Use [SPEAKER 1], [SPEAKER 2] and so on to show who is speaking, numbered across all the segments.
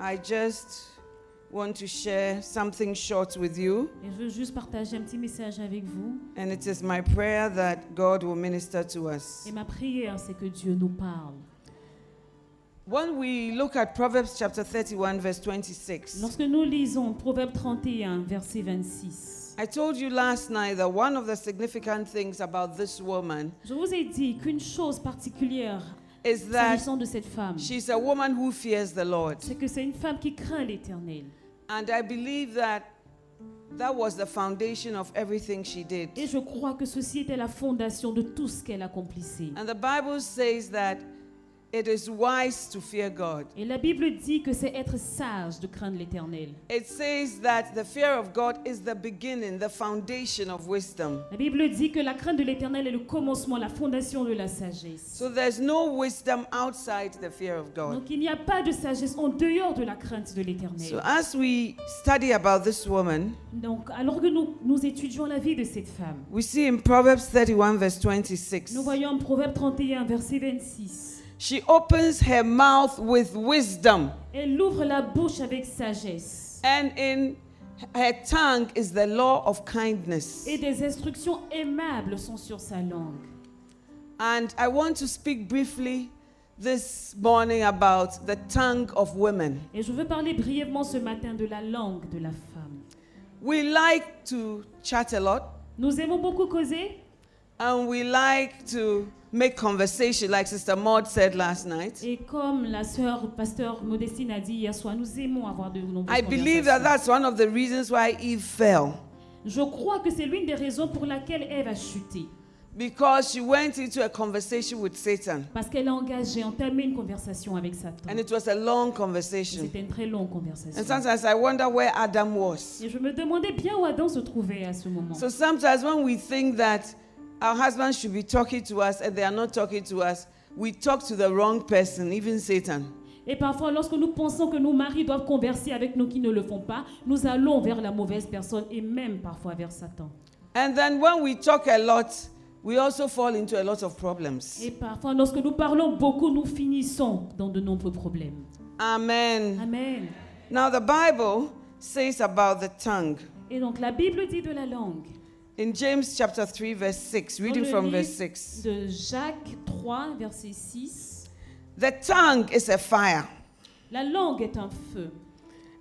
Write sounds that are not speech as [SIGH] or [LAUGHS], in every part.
[SPEAKER 1] I just want to share something short with you,
[SPEAKER 2] Et je veux juste partager un petit message avec vous.
[SPEAKER 1] and it is my prayer that God will minister to us.
[SPEAKER 2] Et ma prière, c'est que Dieu nous parle.
[SPEAKER 1] When we look at Proverbs chapter 31, verse 26,
[SPEAKER 2] Lorsque nous lisons Proverbe 31, verset 26,
[SPEAKER 1] I told you last night that one of the significant things about this woman
[SPEAKER 2] je vous ai dit qu'une chose particulière
[SPEAKER 1] is that
[SPEAKER 2] s'agissant de cette femme,
[SPEAKER 1] she's a woman who fears the Lord.
[SPEAKER 2] c'est que c'est une femme qui craint l'Éternel.
[SPEAKER 1] And I believe that that was the foundation of everything she did.
[SPEAKER 2] Et je crois que ceci était la fondation de tout ce qu'elle accomplissait.
[SPEAKER 1] And the Bible says that it is wise to fear God.
[SPEAKER 2] Et la Bible dit que c'est être sage de craindre l'Éternel.
[SPEAKER 1] It says that the fear of God is the beginning, the foundation of wisdom.
[SPEAKER 2] La Bible dit que la crainte de l'Éternel est le commencement, la fondation de la sagesse.
[SPEAKER 1] So there's no wisdom outside the fear of God.
[SPEAKER 2] Donc il n'y a pas de sagesse en dehors de la crainte de
[SPEAKER 1] So
[SPEAKER 2] l'Éternel.
[SPEAKER 1] as we study about this woman,
[SPEAKER 2] Donc alors que nous, nous étudions la vie de cette femme,
[SPEAKER 1] we see in Proverbs 31, verse 26,
[SPEAKER 2] nous voyons en Proverbe 31, verset 26.
[SPEAKER 1] She opens her mouth with wisdom,
[SPEAKER 2] Elle ouvre la bouche avec sagesse.
[SPEAKER 1] and in her tongue is the law of kindness.
[SPEAKER 2] Et des instructions aimables sont sur sa langue.
[SPEAKER 1] And I want to speak briefly this morning about the tongue of women.
[SPEAKER 2] Et je veux parler brièvement ce matin de la langue de la femme.
[SPEAKER 1] We like to chat a lot,
[SPEAKER 2] Nous aimons beaucoup causer
[SPEAKER 1] and we like to make conversation, like Sister Maud said last night.
[SPEAKER 2] et comme la sœur pasteur Modestine a dit hier soir, nous aimons avoir de nombreuses
[SPEAKER 1] I believe that
[SPEAKER 2] conversations.
[SPEAKER 1] that's one of the reasons why Eve fell,
[SPEAKER 2] Je crois que c'est l'une des raisons pour laquelle Ève a chuté.
[SPEAKER 1] because she went into a conversation with Satan,
[SPEAKER 2] Parce qu'elle a engagé, entamé une conversation avec Satan.
[SPEAKER 1] and it was a long conversation.
[SPEAKER 2] C'était une très longue conversation.
[SPEAKER 1] And sometimes I wonder where Adam was.
[SPEAKER 2] Et je me demandais bien où Adam se trouvait à ce moment.
[SPEAKER 1] So sometimes when we think that our husbands should be talking to us and they are not talking to us, we talk to the wrong person, even Satan.
[SPEAKER 2] Et parfois, lorsque nous pensons que nos maris doivent converser avec nous qui ne le font pas, nous allons vers la mauvaise personne et même parfois vers Satan.
[SPEAKER 1] And then when we talk a lot, we also fall into a lot of problems.
[SPEAKER 2] Et parfois, lorsque nous parlons beaucoup, nous finissons dans de nombreux problèmes.
[SPEAKER 1] Amen.
[SPEAKER 2] Amen.
[SPEAKER 1] Now, the Bible says about the tongue
[SPEAKER 2] Et donc, la Bible dit de la langue.
[SPEAKER 1] In James chapter 3, verse 6,
[SPEAKER 2] Dans
[SPEAKER 1] reading from verse 6.
[SPEAKER 2] De Jacques 3, verset 6.
[SPEAKER 1] The tongue is a fire,
[SPEAKER 2] La langue est un feu,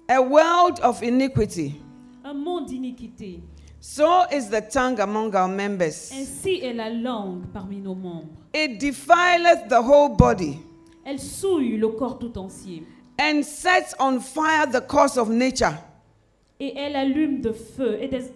[SPEAKER 1] a world of iniquity.
[SPEAKER 2] un monde d'iniquité.
[SPEAKER 1] So is the tongue among our members.
[SPEAKER 2] Ainsi est la langue parmi nos membres.
[SPEAKER 1] It defileth the whole body
[SPEAKER 2] Elle souille le corps tout entier.
[SPEAKER 1] and sets on fire the course of nature.
[SPEAKER 2] Et elle allume de feu et, des-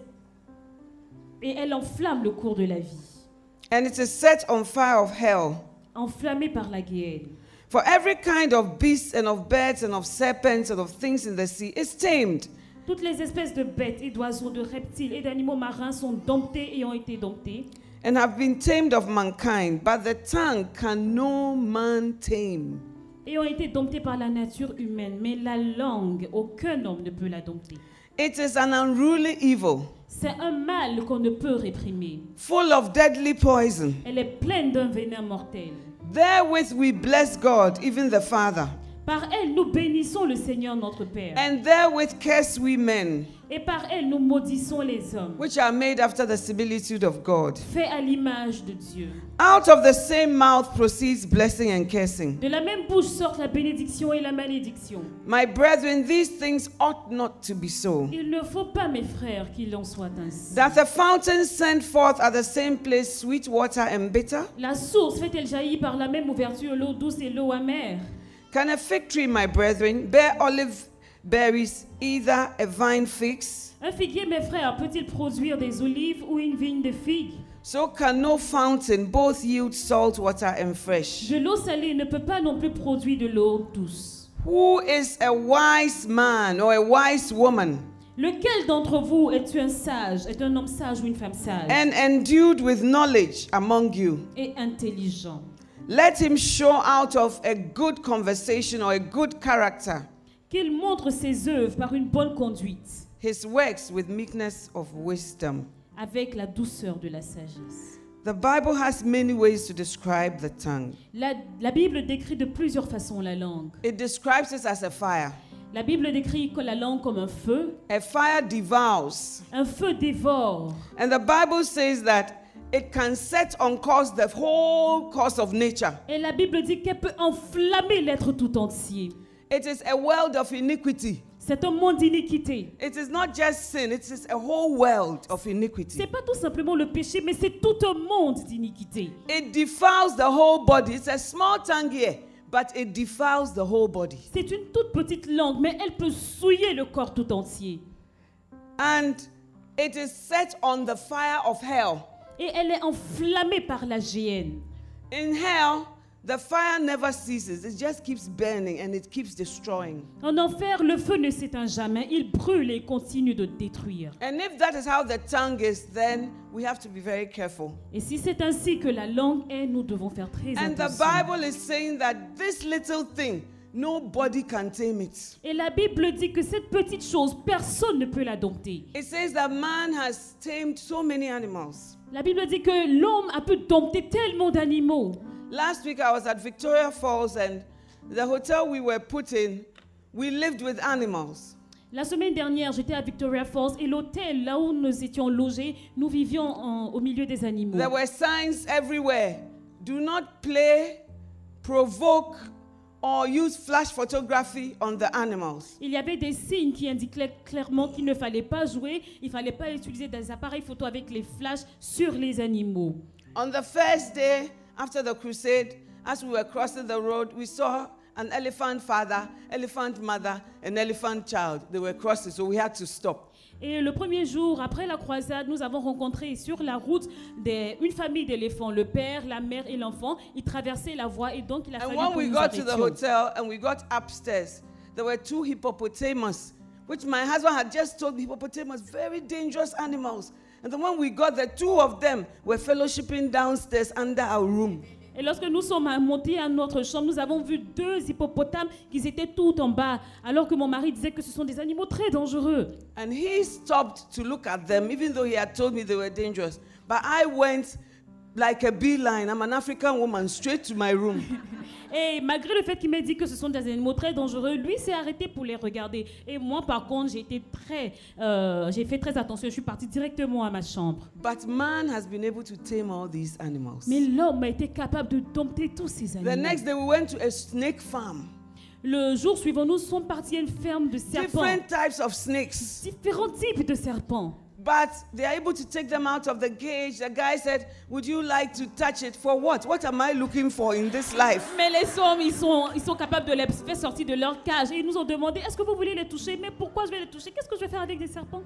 [SPEAKER 2] et elle enflamme le cours de la vie.
[SPEAKER 1] And it is set on fire of hell.
[SPEAKER 2] Enflammée par la guerre.
[SPEAKER 1] For every kind of beast and of birds and of serpents and of things in the sea is tamed
[SPEAKER 2] Toutes les espèces de bêtes et d'oiseaux, de reptiles et d'animaux marins sont domptés et ont été domptés
[SPEAKER 1] and have been tamed of mankind, but the tongue can no man tame.
[SPEAKER 2] et ont été domptés par la nature humaine. Mais la langue, aucun homme ne peut la dompter.
[SPEAKER 1] It is an unruly evil,
[SPEAKER 2] C'est un mal qu'on ne peut réprimer.
[SPEAKER 1] full of deadly poison.
[SPEAKER 2] Elle est pleine d'un venin mortel.
[SPEAKER 1] Therewith we bless God, even the Father,
[SPEAKER 2] Par elle, nous bénissons le Seigneur notre Père.
[SPEAKER 1] And therewith curse we men,
[SPEAKER 2] Et par elle, nous maudissons les hommes,
[SPEAKER 1] which are made after the similitude of God.
[SPEAKER 2] faits à l'image de Dieu.
[SPEAKER 1] Out of the same mouth proceeds blessing and cursing.
[SPEAKER 2] De la même bouche sortent la bénédiction et la malédiction.
[SPEAKER 1] My brethren, these things ought not to be so.
[SPEAKER 2] Il ne faut pas, mes frères, qu'il en soit ainsi.
[SPEAKER 1] That the fountain sent forth at the same place sweet water and bitter?
[SPEAKER 2] La source fait-elle jaillir par la même ouverture l'eau douce et l'eau amère?
[SPEAKER 1] Can a fig tree, my brethren, bear olive berries, either a vine figs?
[SPEAKER 2] Un figuier, mes frères, peut-il produire des olives ou une vigne de figues
[SPEAKER 1] So can no fountain both yield salt water and fresh.
[SPEAKER 2] De l'eau salée ne peut pas non plus produire de l'eau douce.
[SPEAKER 1] Who is a wise man or a wise woman
[SPEAKER 2] Lequel d'entre vous est un sage, est un homme sage ou une femme sage
[SPEAKER 1] and endued with knowledge among you?
[SPEAKER 2] et intelligent
[SPEAKER 1] Let him show out of a good conversation or a good character
[SPEAKER 2] Qu'il montre ses œuvres par une bonne conduite,
[SPEAKER 1] his works with meekness of wisdom.
[SPEAKER 2] avec la douceur de la sagesse.
[SPEAKER 1] The Bible has many ways to describe the tongue.
[SPEAKER 2] La, la Bible décrit de plusieurs façons la langue.
[SPEAKER 1] It describes it as a fire.
[SPEAKER 2] La Bible décrit que la langue comme un feu.
[SPEAKER 1] A fire devours.
[SPEAKER 2] Un feu dévore.
[SPEAKER 1] And the Bible says that it can set on course the whole course of nature.
[SPEAKER 2] Et la Bible dit qu'elle peut enflammer l'être tout entier.
[SPEAKER 1] It is a world of iniquity.
[SPEAKER 2] C'est un monde d'iniquité.
[SPEAKER 1] It is not just sin, it is a whole world of iniquity.
[SPEAKER 2] C'est pas tout simplement le péché, mais c'est tout un monde d'iniquité.
[SPEAKER 1] It defiles the whole body. It's a small tongue here, but it defiles the whole body.
[SPEAKER 2] C'est une toute petite langue, mais elle peut souiller le corps tout entier.
[SPEAKER 1] And it is set on the fire of hell.
[SPEAKER 2] Et elle est enflammée par la géhenne.
[SPEAKER 1] In hell, the fire never ceases. It just keeps burning and it keeps destroying.
[SPEAKER 2] En enfer, le feu ne s'éteint jamais. Il brûle et continue de détruire.
[SPEAKER 1] And if that is how the tongue is, then we have to be very careful.
[SPEAKER 2] Et si c'est ainsi que la langue est, nous devons faire très
[SPEAKER 1] And the
[SPEAKER 2] attention.
[SPEAKER 1] Bible is saying that this little thing, nobody can tame it.
[SPEAKER 2] Et la Bible dit que cette petite chose, personne ne peut la dompter.
[SPEAKER 1] It says that man has tamed so many animals.
[SPEAKER 2] La Bible dit que l'homme a pu dompter tellement d'animaux.
[SPEAKER 1] Last week I was at Victoria Falls and the hotel we were put in, we lived with animals.
[SPEAKER 2] La semaine dernière, j'étais à Victoria Falls et l'hôtel là où nous étions logés, nous vivions en- au milieu des animaux.
[SPEAKER 1] There were signs everywhere. Do not play, provoke, or use flash photography on the animals.
[SPEAKER 2] Il y avait des signes qui indiquaient clairement qu'il ne fallait pas jouer, il ne fallait pas utiliser des appareils photo avec les flashs sur les animaux.
[SPEAKER 1] On the first day after the crusade, as we were crossing the road, we saw an elephant father, elephant mother, and elephant child. They were crossing, so we had to stop.
[SPEAKER 2] Et le premier jour, après la croisade, nous avons rencontré sur la route des- une famille d'éléphants, le père, la mère et l'enfant. Ils traversaient la voie et donc il a
[SPEAKER 1] And
[SPEAKER 2] fallu
[SPEAKER 1] when
[SPEAKER 2] que
[SPEAKER 1] we
[SPEAKER 2] nous
[SPEAKER 1] got to the
[SPEAKER 2] arrêtions.
[SPEAKER 1] hotel and we got upstairs, there were two hippopotamus, which my husband had just told me hippopotamus, very dangerous animals. And then when we got there, two of them were fellowshipping downstairs under our room.
[SPEAKER 2] Et lorsque nous sommes montés à notre chambre, nous avons vu deux hippopotames qui étaient tout en bas, alors que mon mari disait que ce sont des animaux très dangereux.
[SPEAKER 1] And he stopped to look at them, even though he had told me they were dangerous. But I went like a beeline. I'm an African woman, straight to my room. [LAUGHS]
[SPEAKER 2] Et malgré le fait qu'il m'ait dit que ce sont des animaux très dangereux, lui s'est arrêté pour les regarder. Et moi, par contre, j'ai été très, euh, j'ai fait très attention. Je suis partie directement à ma chambre.
[SPEAKER 1] but man has been able to tame all these animals.
[SPEAKER 2] Mais l'homme a été capable de dompter tous ces
[SPEAKER 1] The
[SPEAKER 2] animaux.
[SPEAKER 1] next day, we went to a snake farm.
[SPEAKER 2] Le jour suivant, nous sommes partis à une ferme de serpents.
[SPEAKER 1] Different types of snakes.
[SPEAKER 2] Différents types de serpents.
[SPEAKER 1] But they are able to take them out of the cage. The guy said, Would you like to touch it? For what? What am I looking for in this life?
[SPEAKER 2] Mais les hommes, ils sont, ils sont capables de les faire sortir de leur cage. Et ils nous ont demandé, est-ce que vous voulez les toucher Mais pourquoi je vais les toucher Qu'est-ce que je vais faire avec des serpents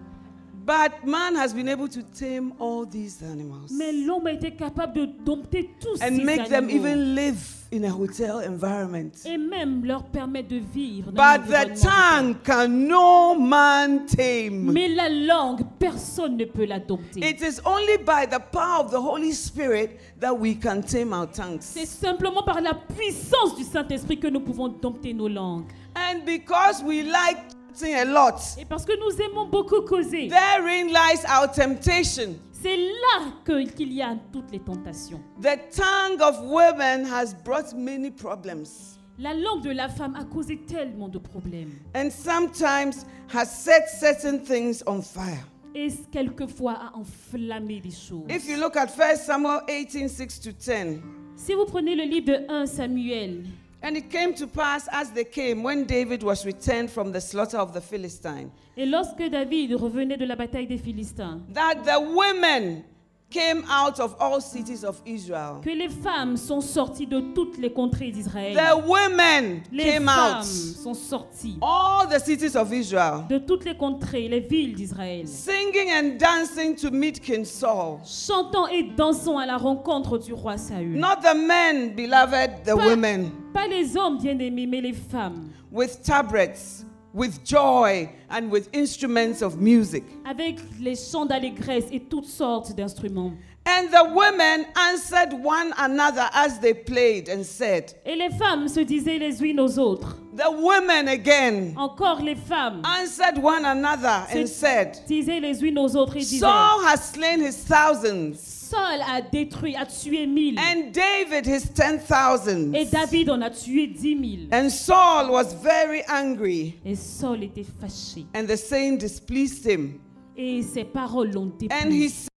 [SPEAKER 1] But man has been able to tame all these animals
[SPEAKER 2] Mais l'homme a été capable de dompter tous
[SPEAKER 1] and
[SPEAKER 2] ces
[SPEAKER 1] make them
[SPEAKER 2] animaux.
[SPEAKER 1] even live in a hotel environment.
[SPEAKER 2] Et même leur permettre de vivre dans
[SPEAKER 1] But the tongue can no man tame.
[SPEAKER 2] Mais la langue, personne ne peut la dompter.
[SPEAKER 1] It is only by the power of the Holy Spirit that we can tame our tongues.
[SPEAKER 2] C'est simplement par la puissance du Saint-Esprit que nous pouvons dompter nos langues.
[SPEAKER 1] And because we like eating a lot,
[SPEAKER 2] Et parce que nous aimons beaucoup causer,
[SPEAKER 1] therein lies our temptation.
[SPEAKER 2] c'est là qu'il y a toutes les tentations.
[SPEAKER 1] The tongue of women has brought many problems.
[SPEAKER 2] La langue de la femme a causé tellement de problèmes.
[SPEAKER 1] and sometimes has set certain things on fire.
[SPEAKER 2] Et quelquefois a enflammé des choses?
[SPEAKER 1] If you look at 1 Samuel 18 6 to 10,
[SPEAKER 2] Si vous prenez le livre de 1 Samuel,
[SPEAKER 1] and it came to pass as they came when David was returned from the slaughter of the Philistine,
[SPEAKER 2] et lorsque David revenait de la bataille des Philistins,
[SPEAKER 1] that the women came out of all cities of Israel.
[SPEAKER 2] que les femmes sont sorties de toutes les contrées d'Israël.
[SPEAKER 1] The women
[SPEAKER 2] Les
[SPEAKER 1] came
[SPEAKER 2] femmes
[SPEAKER 1] out.
[SPEAKER 2] sont sorties
[SPEAKER 1] All the cities of Israel.
[SPEAKER 2] de toutes les contrées, les villes d'Israël,
[SPEAKER 1] Singing and dancing to meet King Saul.
[SPEAKER 2] chantant et dansant à la rencontre du roi Saül.
[SPEAKER 1] Not the men, beloved, the
[SPEAKER 2] Pas-
[SPEAKER 1] women.
[SPEAKER 2] Pas les hommes bien-aimés, mais les femmes,
[SPEAKER 1] with tabrets, with joy, and with instruments of music.
[SPEAKER 2] avec les chants d'allégresse et toutes sortes d'instruments.
[SPEAKER 1] And the women answered one another as they played and said,
[SPEAKER 2] Et les femmes se disaient les unes aux autres.
[SPEAKER 1] The women again
[SPEAKER 2] Encore les femmes
[SPEAKER 1] answered one another and
[SPEAKER 2] se
[SPEAKER 1] said,
[SPEAKER 2] disaient les unes aux autres et disaient
[SPEAKER 1] Saul has slain his thousands,
[SPEAKER 2] Saul a détruit, a tué mille.
[SPEAKER 1] and David his ten thousands.
[SPEAKER 2] Et David en a tué dix mille.
[SPEAKER 1] And Saul was very angry,
[SPEAKER 2] Et Saul était fâché.
[SPEAKER 1] and the saying displeased him.
[SPEAKER 2] Et ses paroles l'ont déplu.
[SPEAKER 1] And he said,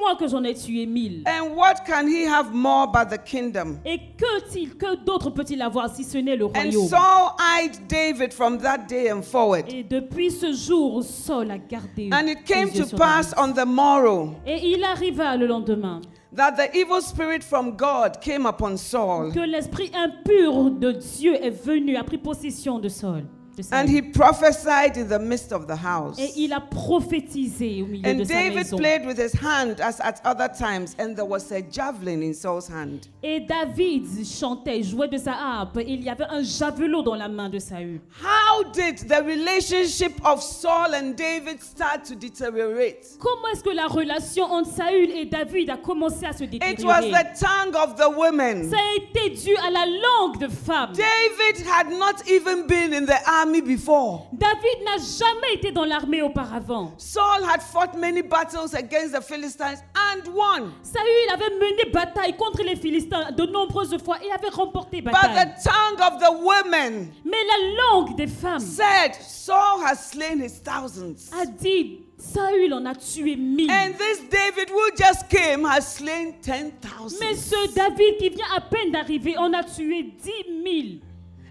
[SPEAKER 2] moi que j'en ai tué mille.
[SPEAKER 1] And what can he have more but the kingdom?
[SPEAKER 2] Et que, que d'autre peut-il avoir si ce n'est le
[SPEAKER 1] And
[SPEAKER 2] royaume?
[SPEAKER 1] Saul eyed David from that day and forward.
[SPEAKER 2] Et depuis ce jour, Saul a gardé.
[SPEAKER 1] And it came to pass on the morrow
[SPEAKER 2] Et il arriva le lendemain
[SPEAKER 1] that the evil spirit from God came upon Saul,
[SPEAKER 2] que l'esprit impur de Dieu est venu, a pris possession de Saul. De
[SPEAKER 1] and he prophesied in the midst of the house.
[SPEAKER 2] Et il a prophétisé au milieu de
[SPEAKER 1] And
[SPEAKER 2] sa
[SPEAKER 1] David
[SPEAKER 2] maison.
[SPEAKER 1] played with his hand as at other times, and there was a javelin in Saul's hand.
[SPEAKER 2] Et David chantait, jouait de sa harpe. Et il y avait un javelot dans la main de Saül.
[SPEAKER 1] How did the relationship of Saul and David start to deteriorate?
[SPEAKER 2] Comment est-ce que la relation entre Saül et David a commencé à se détériorer?
[SPEAKER 1] It was the tongue of the women.
[SPEAKER 2] Ça a été dû à la langue de femme.
[SPEAKER 1] David had not even been in the army before.
[SPEAKER 2] David n'a jamais été dans l'armée auparavant.
[SPEAKER 1] Saul had fought many battles against the Philistines and won.
[SPEAKER 2] Saül avait mené bataille contre les Philistins de nombreuses fois et avait remporté
[SPEAKER 1] But
[SPEAKER 2] bataille.
[SPEAKER 1] the tongue of the women
[SPEAKER 2] Mais la langue des femmes
[SPEAKER 1] said, Saul has slain his thousands.
[SPEAKER 2] a dit Saül en a tué mille.
[SPEAKER 1] And this David who just came has slain ten
[SPEAKER 2] Mais ce David qui vient à peine d'arriver en a tué dix mille.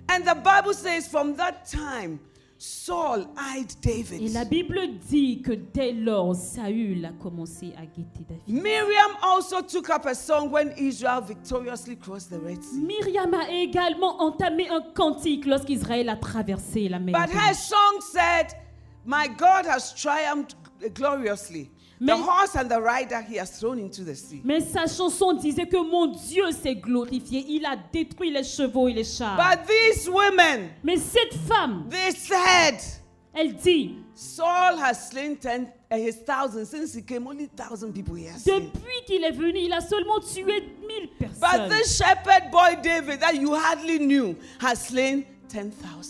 [SPEAKER 1] And the Bible says from that time, Saul eyed
[SPEAKER 2] Et
[SPEAKER 1] David.
[SPEAKER 2] la Bible dit que dès lors, Saül a commencé à guetter David.
[SPEAKER 1] Miriam also took up a song when Israel victoriously crossed the Red Sea.
[SPEAKER 2] Myriam a également entamé un cantique lorsqu'Israël a traversé la mer.
[SPEAKER 1] But her song said, My God has triumphed gloriously. The
[SPEAKER 2] Mais-
[SPEAKER 1] horse and the rider he has thrown into the sea.
[SPEAKER 2] Mais sa chanson disait que mon Dieu s'est glorifié. Il a détruit les chevaux et les chars.
[SPEAKER 1] But these women,
[SPEAKER 2] Mais cette femme,
[SPEAKER 1] they said,
[SPEAKER 2] elle dit,
[SPEAKER 1] Saul has slain ten, uh, his thousands since he came. Only thousand people he has slain.
[SPEAKER 2] depuis qu'il est venu, il a seulement tué mille
[SPEAKER 1] But
[SPEAKER 2] personnes.
[SPEAKER 1] this shepherd boy David that you hardly knew has slain.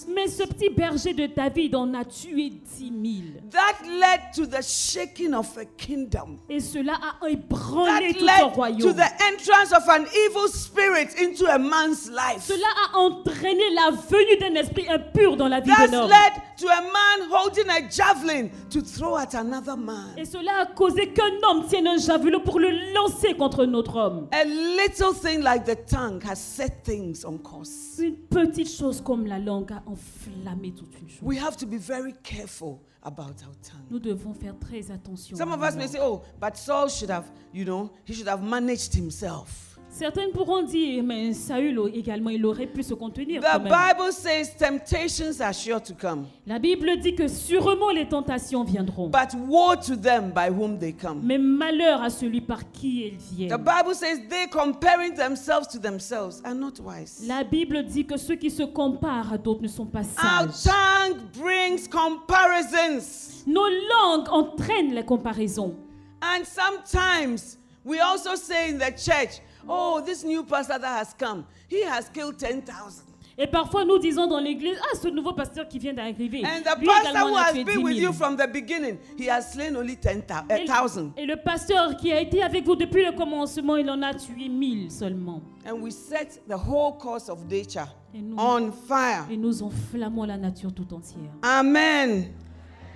[SPEAKER 2] Mais ce petit berger de David en a tué dix mille.
[SPEAKER 1] That led to the shaking of a kingdom.
[SPEAKER 2] Et cela a ébranlé
[SPEAKER 1] That
[SPEAKER 2] tout un
[SPEAKER 1] led to
[SPEAKER 2] royaume.
[SPEAKER 1] the entrance of an evil spirit into a man's life.
[SPEAKER 2] Cela a entraîné la venue d'un esprit impur dans la vie
[SPEAKER 1] That
[SPEAKER 2] d'un homme.
[SPEAKER 1] led to a man holding a javelin to throw at another man.
[SPEAKER 2] Et cela a causé qu'un homme tienne un javelot pour le lancer contre un autre homme.
[SPEAKER 1] A little thing like the tongue has set things on course.
[SPEAKER 2] Une petite chose comme la langue a enflammé toute une chose.
[SPEAKER 1] We have to be very careful about our tongue.
[SPEAKER 2] Nous devons faire très attention.
[SPEAKER 1] Some
[SPEAKER 2] à
[SPEAKER 1] of
[SPEAKER 2] la
[SPEAKER 1] us may
[SPEAKER 2] langue.
[SPEAKER 1] say, oh, but Saul should have, you know, he should have managed himself.
[SPEAKER 2] Certaines pourront dire, mais Saül également, il aurait pu se contenir.
[SPEAKER 1] The
[SPEAKER 2] quand même.
[SPEAKER 1] Bible says temptations are sure to come,
[SPEAKER 2] La Bible dit que sûrement les tentations viendront.
[SPEAKER 1] but woe to them by whom they come.
[SPEAKER 2] Mais malheur à celui par qui elles
[SPEAKER 1] The
[SPEAKER 2] viennent.
[SPEAKER 1] Bible says they comparing themselves to themselves are not wise.
[SPEAKER 2] La Bible dit que ceux qui se comparent à d'autres ne sont pas
[SPEAKER 1] Our
[SPEAKER 2] sages.
[SPEAKER 1] tongue brings comparisons.
[SPEAKER 2] Nos langues entraînent les comparaisons.
[SPEAKER 1] And sometimes we also say in the church, oh, this new pastor that has come, he has killed 10,000.
[SPEAKER 2] Et parfois, nous disons dans l'église, ah, ce nouveau pasteur qui vient d'arriver.
[SPEAKER 1] And the
[SPEAKER 2] lui
[SPEAKER 1] pastor
[SPEAKER 2] également
[SPEAKER 1] who
[SPEAKER 2] en a
[SPEAKER 1] has
[SPEAKER 2] tué
[SPEAKER 1] been
[SPEAKER 2] 10
[SPEAKER 1] with
[SPEAKER 2] 000.
[SPEAKER 1] you from the beginning, he has slain only 10,000.
[SPEAKER 2] Et le- Et le pasteur qui a été avec vous depuis le commencement, il en a tué 1000 seulement.
[SPEAKER 1] And we set the whole course of nature
[SPEAKER 2] Et nous,
[SPEAKER 1] on fire.
[SPEAKER 2] et nous enflammons la nature tout entière.
[SPEAKER 1] Amen.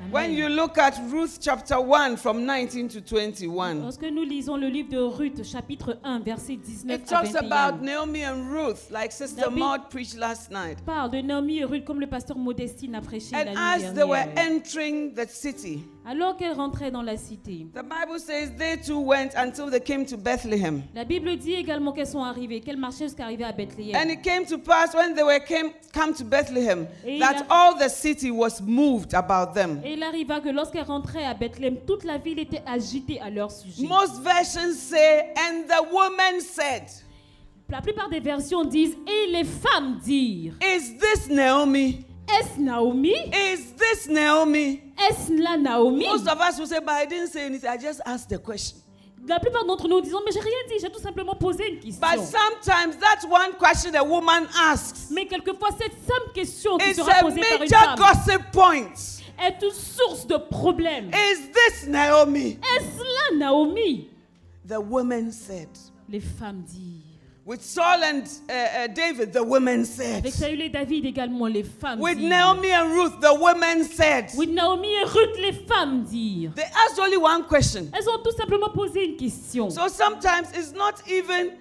[SPEAKER 2] Amen.
[SPEAKER 1] When you look at Ruth chapter 1 from 19 to 21,
[SPEAKER 2] Lorsque nous lisons le livre de Ruth, chapitre 1, verset 19
[SPEAKER 1] it
[SPEAKER 2] à
[SPEAKER 1] talks
[SPEAKER 2] 21,
[SPEAKER 1] about Naomi and Ruth, like Sister Maud preached last night.
[SPEAKER 2] parle de Naomi et Ruth comme le pasteur Modestine a prêché
[SPEAKER 1] And
[SPEAKER 2] la nuit
[SPEAKER 1] as they were
[SPEAKER 2] dernière.
[SPEAKER 1] entering the city,
[SPEAKER 2] Alors qu'elle rentrait dans la cité,
[SPEAKER 1] the Bible says they too went until they came to Bethlehem.
[SPEAKER 2] la Bible dit également qu'elles sont arrivées, qu'elles marchaient jusqu'à arriver à Bethléem.
[SPEAKER 1] And it came to pass when they were came come to Bethlehem
[SPEAKER 2] Et
[SPEAKER 1] that
[SPEAKER 2] il a-
[SPEAKER 1] all the city was moved about them.
[SPEAKER 2] Et il arriva que lorsqu'elles rentraient à Bethléem, toute la ville était agitée à leur sujet.
[SPEAKER 1] Most versions say, and the woman said,
[SPEAKER 2] La plupart des versions disent et les femmes dirent
[SPEAKER 1] Is this Naomi?
[SPEAKER 2] Est-ce Naomi?
[SPEAKER 1] Is this Naomi?
[SPEAKER 2] Est-ce la Naomi?
[SPEAKER 1] Most of us will say, but I didn't say anything. I just asked the question.
[SPEAKER 2] La plupart d'entre nous disons mais j'ai rien dit, j'ai tout simplement posé une question.
[SPEAKER 1] But sometimes that's one question a woman asks.
[SPEAKER 2] Mais quelquefois cette simple question qui
[SPEAKER 1] It's
[SPEAKER 2] sera
[SPEAKER 1] a
[SPEAKER 2] posée par une
[SPEAKER 1] major
[SPEAKER 2] femme
[SPEAKER 1] gossip point.
[SPEAKER 2] est une source de problème.
[SPEAKER 1] Is this Naomi?
[SPEAKER 2] Est-ce la Naomi?
[SPEAKER 1] The woman said.
[SPEAKER 2] Les femmes dirent.
[SPEAKER 1] With Saul and uh, uh, David, the women said.
[SPEAKER 2] Avec Saül et David également, les femmes
[SPEAKER 1] With
[SPEAKER 2] dirent.
[SPEAKER 1] Naomi and Ruth, the women said.
[SPEAKER 2] With Naomi et Ruth, les femmes dirent.
[SPEAKER 1] They asked only one question.
[SPEAKER 2] Elles ont tout simplement posé une question.
[SPEAKER 1] So sometimes it's not even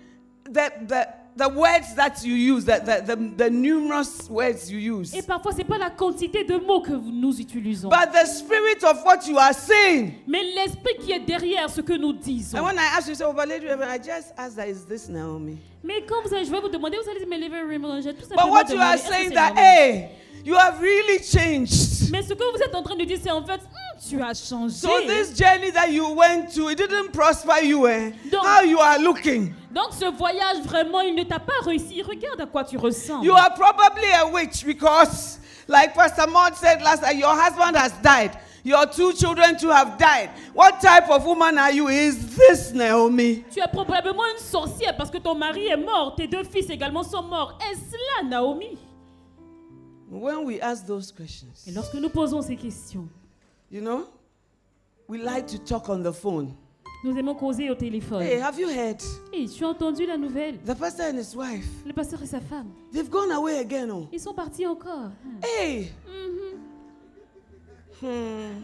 [SPEAKER 1] the, the, the words that you use, the, the, the, the numerous words you use,
[SPEAKER 2] Et parfois, c'est pas la quantité de mots que nous utilisons,
[SPEAKER 1] but the spirit of what you are saying.
[SPEAKER 2] mais l'esprit qui est derrière ce que nous disons.
[SPEAKER 1] And when I ask you, say, oh, but Lady Reverend, I just asked that, is this Naomi?
[SPEAKER 2] Mais quand vous allez, je vais vous demander, vous allez dire, mais Raymond, j'ai tout
[SPEAKER 1] But
[SPEAKER 2] simplement
[SPEAKER 1] what you are saying that, hey, you have really changed.
[SPEAKER 2] Mais ce que vous êtes en train de dire, c'est en fait, tu as changé.
[SPEAKER 1] So this journey that you went to, it didn't prosper you, eh?
[SPEAKER 2] Don't-
[SPEAKER 1] How you are looking.
[SPEAKER 2] Donc ce voyage, vraiment, il ne t'a pas réussi. Regarde à quoi tu ressembles.
[SPEAKER 1] You are probably a witch because, like Pastor Maud said last night, your husband has died. Your two children too have died. What type of woman are you? Is this Naomi?
[SPEAKER 2] Tu es probablement une sorcière parce que ton mari est mort, tes deux fils également sont morts. Est-ce là, Naomi?
[SPEAKER 1] When we ask those questions,
[SPEAKER 2] Et lorsque nous posons ces questions,
[SPEAKER 1] you know, we like to talk on the phone.
[SPEAKER 2] nous aimons causer au téléphone.
[SPEAKER 1] Hey, have you heard?
[SPEAKER 2] Hey, tu as entendu la nouvelle
[SPEAKER 1] The pastor and his wife,
[SPEAKER 2] Le pasteur et sa femme,
[SPEAKER 1] they've gone away again. Oh.
[SPEAKER 2] ils sont partis encore.
[SPEAKER 1] Hey.
[SPEAKER 2] Mhm.
[SPEAKER 1] Hmm.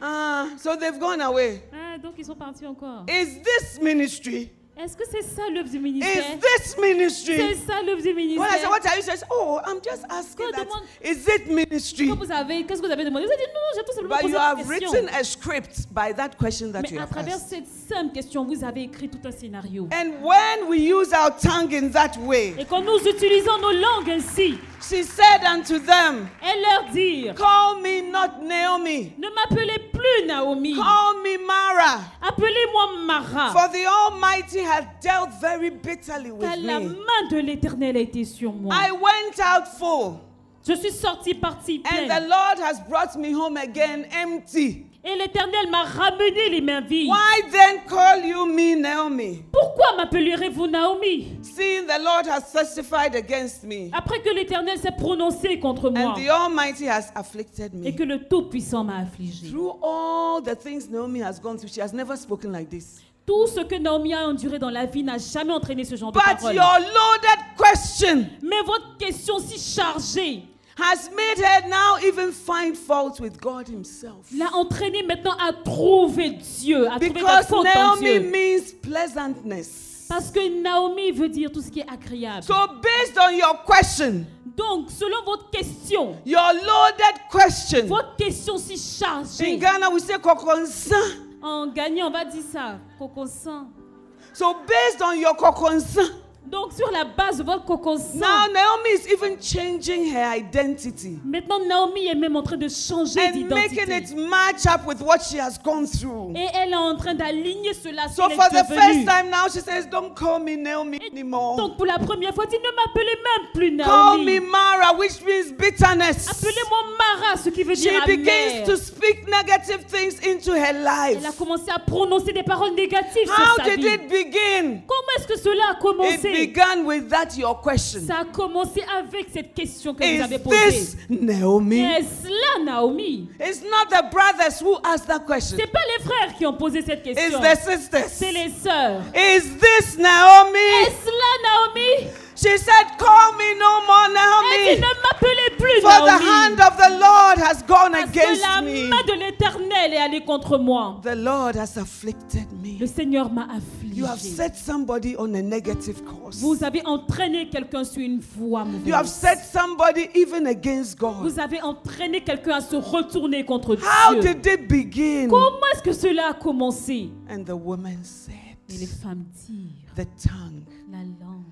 [SPEAKER 1] Ah, so they've gone away.
[SPEAKER 2] Ah, donc ils sont partis encore.
[SPEAKER 1] Is this ministry?
[SPEAKER 2] Est-ce que c'est ça l'œuvre du
[SPEAKER 1] Is
[SPEAKER 2] ministère
[SPEAKER 1] this
[SPEAKER 2] C'est
[SPEAKER 1] ministry?
[SPEAKER 2] ça l'œuvre du
[SPEAKER 1] When I
[SPEAKER 2] ministère.
[SPEAKER 1] what are you saying? Oh, I'm just asking that.
[SPEAKER 2] demande-
[SPEAKER 1] Is it ministry?
[SPEAKER 2] Quand vous avez, qu'est-ce que vous avez demandé? Vous avez dit non, j'ai tout simplement
[SPEAKER 1] But
[SPEAKER 2] posé
[SPEAKER 1] you have
[SPEAKER 2] question.
[SPEAKER 1] written a script by that question that
[SPEAKER 2] Mais
[SPEAKER 1] you
[SPEAKER 2] à
[SPEAKER 1] have
[SPEAKER 2] travers
[SPEAKER 1] asked.
[SPEAKER 2] cette simple question, vous avez écrit tout un scénario.
[SPEAKER 1] And when we use our tongue in that way,
[SPEAKER 2] Et quand nous utilisons nos langues ainsi,
[SPEAKER 1] she said unto them,
[SPEAKER 2] elles leur dirent
[SPEAKER 1] Call me not Naomi,
[SPEAKER 2] Ne m'appelez plus Naomi,
[SPEAKER 1] call me Mara.
[SPEAKER 2] appelez-moi Mara.
[SPEAKER 1] For the Almighty has dealt very bitterly with
[SPEAKER 2] Car la
[SPEAKER 1] me.
[SPEAKER 2] main de l'Éternel a été sur moi.
[SPEAKER 1] I went out full,
[SPEAKER 2] Je suis sortie partie
[SPEAKER 1] and the
[SPEAKER 2] pleine.
[SPEAKER 1] Lord has brought me home again empty.
[SPEAKER 2] Et l'Éternel m'a ramené les mains vides.
[SPEAKER 1] Why then call you me Naomi?
[SPEAKER 2] Pourquoi m'appellerez-vous Naomi?
[SPEAKER 1] Seeing the Lord has testified against me,
[SPEAKER 2] Après que l'Éternel s'est prononcé contre moi
[SPEAKER 1] and the Almighty has afflicted
[SPEAKER 2] et
[SPEAKER 1] me.
[SPEAKER 2] que le Tout-Puissant m'a affligé.
[SPEAKER 1] Through all the things Naomi has gone through, she has never spoken like this.
[SPEAKER 2] Tout ce que Naomi a enduré dans la vie n'a jamais entraîné ce genre de parole.
[SPEAKER 1] your loaded question
[SPEAKER 2] Mais votre question si chargée
[SPEAKER 1] has made her now even find fault with God Himself.
[SPEAKER 2] l'a entraîné maintenant à trouver Dieu, à trouver
[SPEAKER 1] Because
[SPEAKER 2] en
[SPEAKER 1] Naomi
[SPEAKER 2] Dieu.
[SPEAKER 1] means pleasantness.
[SPEAKER 2] Parce que Naomi veut dire tout ce qui est agréable.
[SPEAKER 1] So, based on your question,
[SPEAKER 2] Donc, selon votre question,
[SPEAKER 1] your loaded question,
[SPEAKER 2] votre question si
[SPEAKER 1] in
[SPEAKER 2] chargée,
[SPEAKER 1] Ghana we say kokonsa.
[SPEAKER 2] En gagnant, on va dire ça, coconsan.
[SPEAKER 1] So, based on your kokonsa,
[SPEAKER 2] Donc, sur la base de votre cocon
[SPEAKER 1] Now Naomi is even changing her identity
[SPEAKER 2] maintenant Naomi est même en train de changer
[SPEAKER 1] and making it match up with what she has gone through.
[SPEAKER 2] Et elle est en train d'aligner cela
[SPEAKER 1] So
[SPEAKER 2] sur les
[SPEAKER 1] for the first time now, she says, Don't call me Naomi anymore.
[SPEAKER 2] Donc, pour la première fois, dit ne m'appelez même plus
[SPEAKER 1] Call me. Mara, which means bitterness.
[SPEAKER 2] Appelez-moi Mara, ce qui veut
[SPEAKER 1] She
[SPEAKER 2] dire
[SPEAKER 1] begins
[SPEAKER 2] amère.
[SPEAKER 1] to speak negative things into her life.
[SPEAKER 2] Elle a commencé à prononcer des paroles négatives
[SPEAKER 1] How
[SPEAKER 2] sur sa
[SPEAKER 1] did
[SPEAKER 2] vie.
[SPEAKER 1] it begin?
[SPEAKER 2] Comment est-ce que cela a
[SPEAKER 1] It
[SPEAKER 2] commencé
[SPEAKER 1] began with that your question.
[SPEAKER 2] Ça a commencé avec cette question que vous
[SPEAKER 1] Is
[SPEAKER 2] avez posée.
[SPEAKER 1] this Naomi?
[SPEAKER 2] Est-ce là Naomi?
[SPEAKER 1] It's not the brothers who asked that question.
[SPEAKER 2] C'est pas les frères qui ont posé cette
[SPEAKER 1] It's
[SPEAKER 2] question.
[SPEAKER 1] the sisters.
[SPEAKER 2] C'est les sœurs.
[SPEAKER 1] Is this Naomi?
[SPEAKER 2] Est-ce là Naomi?
[SPEAKER 1] She said, Call me no more,
[SPEAKER 2] Elle dit ne m'appelez plus
[SPEAKER 1] For the
[SPEAKER 2] Naomi.
[SPEAKER 1] hand of the Lord has gone
[SPEAKER 2] Parce que
[SPEAKER 1] against
[SPEAKER 2] la
[SPEAKER 1] me.
[SPEAKER 2] main de l'éternel est allée contre moi.
[SPEAKER 1] The Lord has afflicted me.
[SPEAKER 2] Le Seigneur m'a
[SPEAKER 1] You have
[SPEAKER 2] affligé.
[SPEAKER 1] set somebody on a negative course.
[SPEAKER 2] Vous avez entraîné quelqu'un sur une voie
[SPEAKER 1] You have
[SPEAKER 2] mauvaise.
[SPEAKER 1] set somebody even against God.
[SPEAKER 2] Vous avez entraîné quelqu'un à se retourner contre
[SPEAKER 1] How
[SPEAKER 2] Dieu.
[SPEAKER 1] did it begin?
[SPEAKER 2] Comment est-ce que cela a commencé?
[SPEAKER 1] And the woman said,
[SPEAKER 2] Et les femmes dirent,
[SPEAKER 1] The tongue,
[SPEAKER 2] la langue,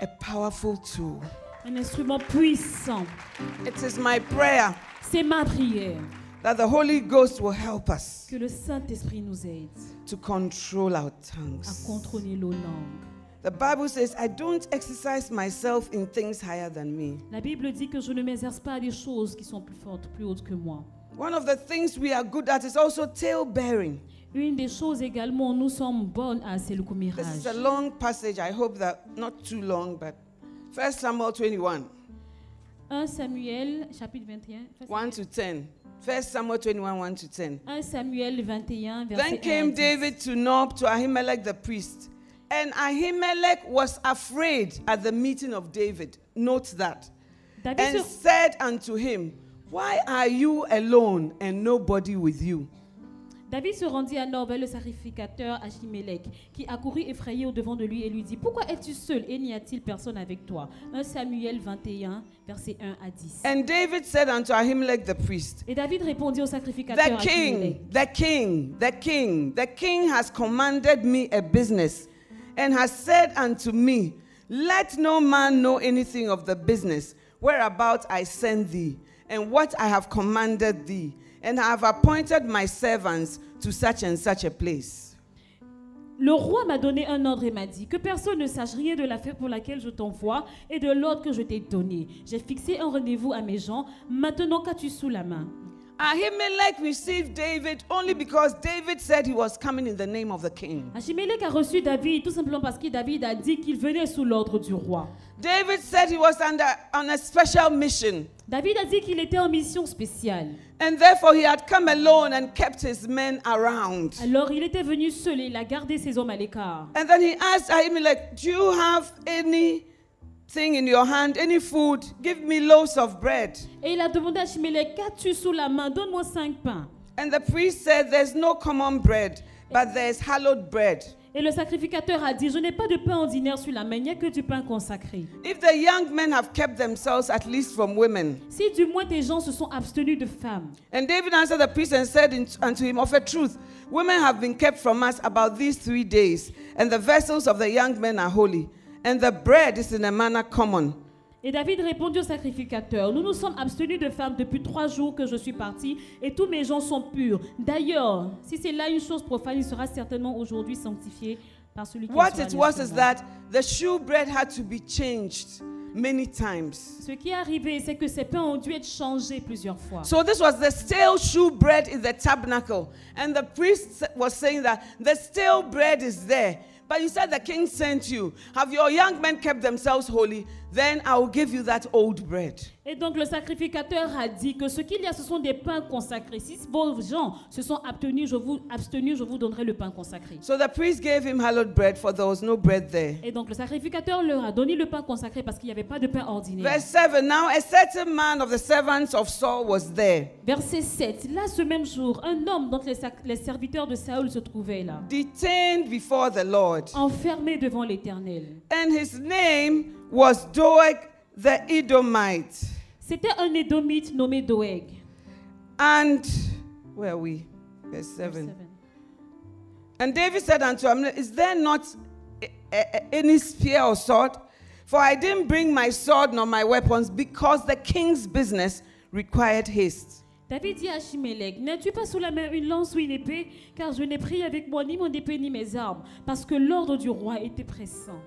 [SPEAKER 1] a powerful tool.
[SPEAKER 2] un instrument puissant.
[SPEAKER 1] It is my prayer
[SPEAKER 2] C'est ma prière
[SPEAKER 1] that the Holy Ghost will help us
[SPEAKER 2] que le Saint-Esprit nous aide
[SPEAKER 1] to control our
[SPEAKER 2] à
[SPEAKER 1] tongues.
[SPEAKER 2] contrôler nos langues.
[SPEAKER 1] The Bible says, I don't exercise myself in things higher than me.
[SPEAKER 2] La Bible dit que je ne m'exerce pas à des choses qui sont plus fortes, plus hautes que moi.
[SPEAKER 1] One of the things we are good at is also tail bearing.
[SPEAKER 2] Une des choses également, nous sommes bonnes à, c'est le
[SPEAKER 1] This is a long passage. I hope that not too long, but 1 Samuel 21,
[SPEAKER 2] 1 Samuel, chapitre 21.
[SPEAKER 1] 1 to 10. 1 Samuel 21, 1 to 10.
[SPEAKER 2] 1 Samuel 21, verset
[SPEAKER 1] Then came
[SPEAKER 2] 10.
[SPEAKER 1] David to Nob to Ahimelech the priest. And Ahimelech was afraid at the meeting of David. Note that.
[SPEAKER 2] David
[SPEAKER 1] And said unto him, Why are you alone and nobody with you?
[SPEAKER 2] David se rendit à Nob vers le sacrificateur Achimélec, qui accourut effrayé au devant de lui et lui dit Pourquoi es-tu seul et n'y a-t-il personne avec toi? 1 Samuel 21, verset 1 à 10.
[SPEAKER 1] And David said unto Ahimelech the priest,
[SPEAKER 2] Et David répondit au sacrificateur
[SPEAKER 1] The king, the king, the king, the king has commanded me a business and has said unto me, Let no man know anything of the business whereabout I send thee, and what I have commanded thee, and have appointed my servants to such and such a place.
[SPEAKER 2] Le roi m'a donné un ordre et m'a dit que personne ne sache rien de l'affaire pour laquelle je t'envoie et de l'ordre que je t'ai donné. J'ai fixé un rendez-vous à mes gens. Maintenant qu'as-tu sous la main?
[SPEAKER 1] Ahimelech received David only because David said he was coming in the name of the king.
[SPEAKER 2] Ahimelech a reçu David tout simplement parce que David a dit qu'il venait sous l'ordre du roi.
[SPEAKER 1] David said he was under on a special mission.
[SPEAKER 2] David a dit qu'il était en mission spéciale.
[SPEAKER 1] And therefore, he had come alone and kept his men around.
[SPEAKER 2] Alors il était venu seul et il a gardé ses hommes à l'écart.
[SPEAKER 1] And then he asked Ahimelech, Do you have anything in your hand, any food? Give me loaves of bread.
[SPEAKER 2] Et il a demandé à Achimélec, qu'as-tu sous la main Donne-moi cinq pains.
[SPEAKER 1] And the priest said, There's no common bread, but there's hallowed bread.
[SPEAKER 2] Et le sacrificateur a dit, je n'ai pas de pain ordinaire sur la main, il n'y a que du pain consacré.
[SPEAKER 1] If the young men have kept themselves at least from women.
[SPEAKER 2] Si du moins tes gens se sont abstenus de femmes.
[SPEAKER 1] And David answered the priest and said unto him, Of a truth, women have been kept from us about these three days, and the vessels of the young men are holy, and the bread is in a manner common.
[SPEAKER 2] Et David répondit au sacrificateur, nous nous sommes abstenus de femmes depuis trois jours que je suis parti, et tous mes gens sont purs. D'ailleurs, si c'est là une chose profane, il sera certainement aujourd'hui sanctifié par celui qui
[SPEAKER 1] What it was is that the shewbread had to be changed many times.
[SPEAKER 2] Ce qui est arrivé, c'est que ces pains ont dû être changés plusieurs fois.
[SPEAKER 1] So this was the stale shewbread in the tabernacle. And the priest was saying that the stale bread is there. But you said the king sent you. Have your young men kept themselves holy? Then I will give you that old bread.
[SPEAKER 2] Et donc le sacrificateur a dit que ce qu'il y a, ce sont des pains consacrés. Si vos gens se sont abstenus, je vous, abstenus, je vous donnerai le pain consacré.
[SPEAKER 1] So the priest gave him hallowed bread, for there was no bread there.
[SPEAKER 2] Et donc le sacrificateur leur a donné le pain consacré parce qu'il n'y avait pas de pain ordinaire.
[SPEAKER 1] Verse 7 Now a certain man of the servants of Saul was there,
[SPEAKER 2] Verset 7. Là, ce même jour, un homme dont les, serviteurs de Saül se trouvaient là,
[SPEAKER 1] detained before the Lord.
[SPEAKER 2] enfermé devant l'Éternel.
[SPEAKER 1] And his name was Doeg the Edomite.
[SPEAKER 2] C'était un Édomite nommé Doeg.
[SPEAKER 1] And where are we? Verse
[SPEAKER 2] Verse
[SPEAKER 1] 7. And David said unto him, Is there not a- a- any spear or sword? For I didn't bring my sword nor my weapons because the king's business required haste.
[SPEAKER 2] David dit à Achimélec, N'as-tu pas sous la main une lance ou une épée Car je n'ai pris avec moi ni mon épée ni mes armes, parce que l'ordre du roi était pressant.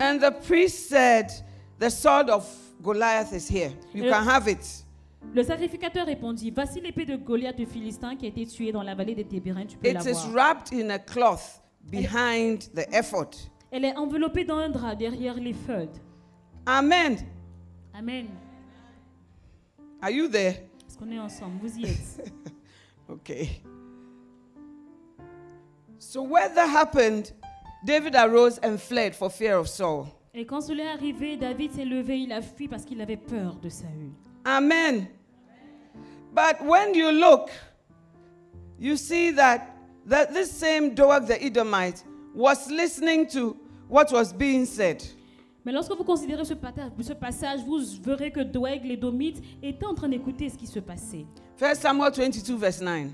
[SPEAKER 1] And the priest said, The sword of Goliath is here. You
[SPEAKER 2] Euh,
[SPEAKER 1] can have it.
[SPEAKER 2] Le sacrificateur répondit, Voici l'épée de Goliath le Philistin qui a été tué dans la vallée des Tébérins, tu peux
[SPEAKER 1] It is wrapped in a cloth behind the effort.
[SPEAKER 2] Elle est enveloppée dans un drap derrière l'éphod.
[SPEAKER 1] Amen.
[SPEAKER 2] Amen.
[SPEAKER 1] Are you there?
[SPEAKER 2] Est-ce qu'on est ensemble Vous y êtes. [LAUGHS]
[SPEAKER 1] Okay. So when that happened, David arose and fled for fear of Saul.
[SPEAKER 2] Et quand cela est arrivé, David s'est levé, il a fui parce qu'il avait peur de Saül.
[SPEAKER 1] Amen. But when you look, you see that, that this same Doeg the Edomite was listening to what was being said.
[SPEAKER 2] Mais lorsque vous considérez ce pata- ce passage, vous verrez que Doeg, l'édomite, était en train d'écouter ce qui se passait.
[SPEAKER 1] 1 Samuel 22, verse 9.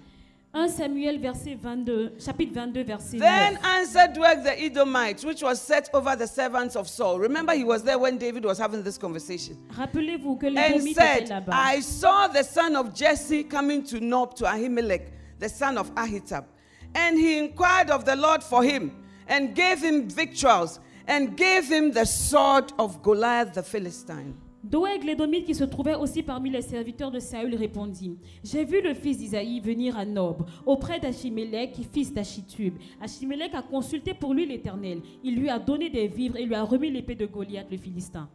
[SPEAKER 2] 1 Samuel, verset 22, chapitre 22, verset
[SPEAKER 1] Then
[SPEAKER 2] 9.
[SPEAKER 1] answered Doeg the Edomite, which was set over the servants of Saul. Remember, he was there when David was having this conversation.
[SPEAKER 2] Rappelez-vous que
[SPEAKER 1] And said. I saw the son of Jesse coming to Nob to Ahimelech, the son of Ahitub. And he inquired of the Lord for him, and gave him victuals, and gave him the sword of Goliath the Philistine.
[SPEAKER 2] Doeg, l'édomite qui se trouvait aussi parmi les serviteurs de Saül, répondit J'ai vu le fils d'Isaïe venir à Nob, auprès d'Achimélec, fils d'Achitub. Achimélec a consulté pour lui l'Éternel. Il lui a donné des vivres et lui a remis l'épée de Goliath, le Philistin.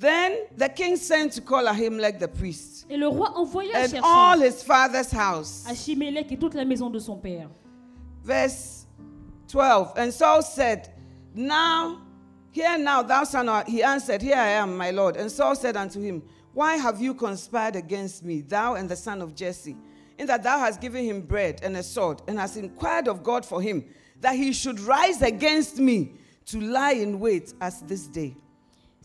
[SPEAKER 1] Then the king sent to call Ahimelech the priest,
[SPEAKER 2] Et le roi envoya
[SPEAKER 1] and
[SPEAKER 2] chercher
[SPEAKER 1] all his father's house.
[SPEAKER 2] Achimélec et toute la maison de son père.
[SPEAKER 1] Verse 12. And Saul said, Now, here now, thou son he answered, Here I am, my lord. And Saul said unto him, Why have you conspired against me, thou and the son of Jesse, in that thou hast given him bread and a sword, and hast inquired of God for him, that he should rise against me to lie in wait as this day?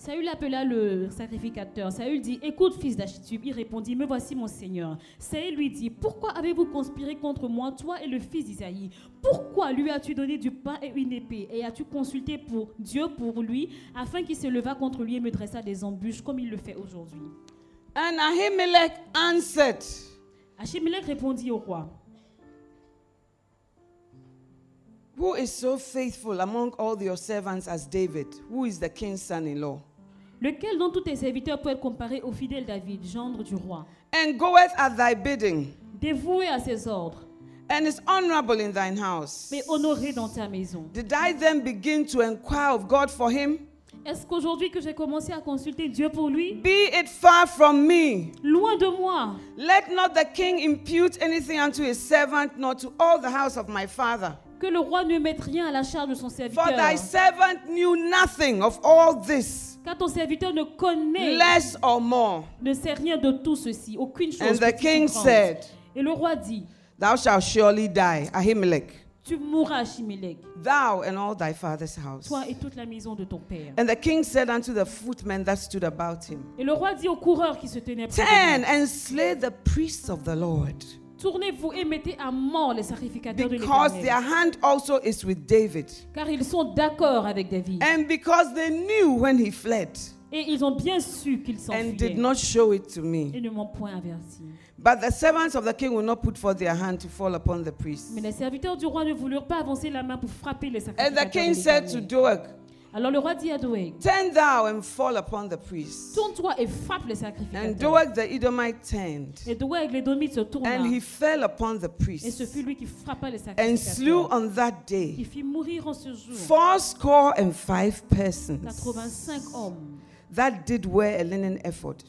[SPEAKER 2] Saül appela le sacrificateur. Saül dit Écoute, fils d'Achitub. Il répondit Me voici mon Seigneur. Saül lui dit Pourquoi avez-vous conspiré contre moi, toi et le fils d'Isaïe? Pourquoi lui as-tu donné du pain et une épée? Et as-tu consulté pour Dieu pour lui, afin qu'il se levât contre lui et me dressa des embûches comme il le fait aujourd'hui?
[SPEAKER 1] And Ahimelech answered,
[SPEAKER 2] répondit au roi
[SPEAKER 1] Who is so faithful among all your servants as David, who is the king's son in law?
[SPEAKER 2] Lequel dans tous tes serviteurs peut être comparé au fidèle David, gendre du roi?
[SPEAKER 1] And goeth at thy bidding,
[SPEAKER 2] Dévoué à ses ordres,
[SPEAKER 1] and is honorable in thine house.
[SPEAKER 2] mais honoré dans ta maison.
[SPEAKER 1] Did I then begin to inquire of God for him?
[SPEAKER 2] Est-ce qu'aujourd'hui que j'ai commencé à consulter Dieu pour lui?
[SPEAKER 1] Be it far from me.
[SPEAKER 2] Loin de moi.
[SPEAKER 1] Let not the king impute anything unto his servant, nor to all the house of my father.
[SPEAKER 2] Que le roi ne mette rien à la charge de son
[SPEAKER 1] For
[SPEAKER 2] serviteur.
[SPEAKER 1] thy servant knew nothing of all this,
[SPEAKER 2] Car ton serviteur ne connaît,
[SPEAKER 1] less or more.
[SPEAKER 2] ne sait rien de tout ceci, aucune chose.
[SPEAKER 1] And the king said,
[SPEAKER 2] Et le roi dit,
[SPEAKER 1] Thou shalt surely die, Ahimelech,
[SPEAKER 2] tu mourras, Achimélec,
[SPEAKER 1] thou and all thy father's house.
[SPEAKER 2] toi et toute la maison de ton père.
[SPEAKER 1] And the king said unto the footmen that stood about him,
[SPEAKER 2] Et le roi dit aux coureurs qui se tenaient près de
[SPEAKER 1] Turn and slay the priests of the Lord,
[SPEAKER 2] tournez-vous et mettez à mort les sacrificateurs de
[SPEAKER 1] because their hand also is with David.
[SPEAKER 2] Car ils sont d'accord avec David.
[SPEAKER 1] And because they knew when he fled
[SPEAKER 2] Et ils ont bien su qu'ils
[SPEAKER 1] and did
[SPEAKER 2] s'enfuyaient.
[SPEAKER 1] not show it to me.
[SPEAKER 2] Et ne m'ont point averti.
[SPEAKER 1] But the servants of the king will not put forth their hand to fall upon the priests.
[SPEAKER 2] Mais les serviteurs du roi ne voulurent pas avancer la main pour frapper les
[SPEAKER 1] And
[SPEAKER 2] sacrificateurs
[SPEAKER 1] the king said to. Doeg,
[SPEAKER 2] Alors le roi dit à Doeg,
[SPEAKER 1] Turn thou and fall upon the priests.
[SPEAKER 2] tourne-toi et frappe les
[SPEAKER 1] And
[SPEAKER 2] sacrificateurs.
[SPEAKER 1] Doeg the Edomite turned,
[SPEAKER 2] Et Doeg, l'édomite, se tourna.
[SPEAKER 1] and he fell upon the priest.
[SPEAKER 2] Et ce fut lui qui frappa les
[SPEAKER 1] and slew on that day.
[SPEAKER 2] Il fit mourir en ce jour
[SPEAKER 1] fourscore and five persons
[SPEAKER 2] 85 hommes
[SPEAKER 1] that did wear a linen ephod.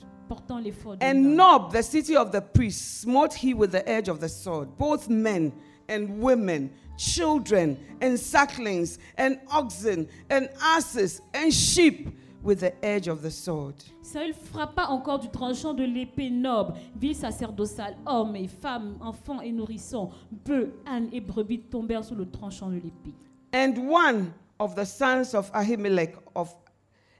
[SPEAKER 1] And Nob, the city of the priests, smote he with the edge of the sword, both men and women, children and sucklings, and oxen and asses and sheep with the edge of the sword.
[SPEAKER 2] Saül frappa encore du tranchant de l'épée noble, ville sacerdotale, hommes et femmes, enfants et nourrissons, bœufs, ânes et brebis tombèrent sous le tranchant de l'épée.
[SPEAKER 1] And one of the sons of Ahimelech of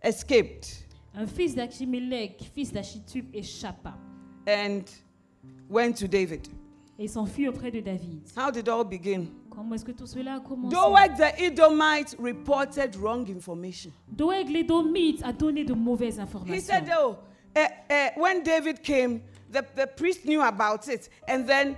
[SPEAKER 1] escaped
[SPEAKER 2] Un fils d'Achimélec, fils d'Achitub, échappa
[SPEAKER 1] and went to David.
[SPEAKER 2] et s'enfuit auprès de David.
[SPEAKER 1] How did all begin?
[SPEAKER 2] Comment est-ce que tout cela a commencé?
[SPEAKER 1] Doeg the Edomite reported wrong information.
[SPEAKER 2] Doeg l'Édomite a donné de mauvaises
[SPEAKER 1] He
[SPEAKER 2] informations.
[SPEAKER 1] said, Oh, eh, eh, when David came, the, the priest knew about it. And then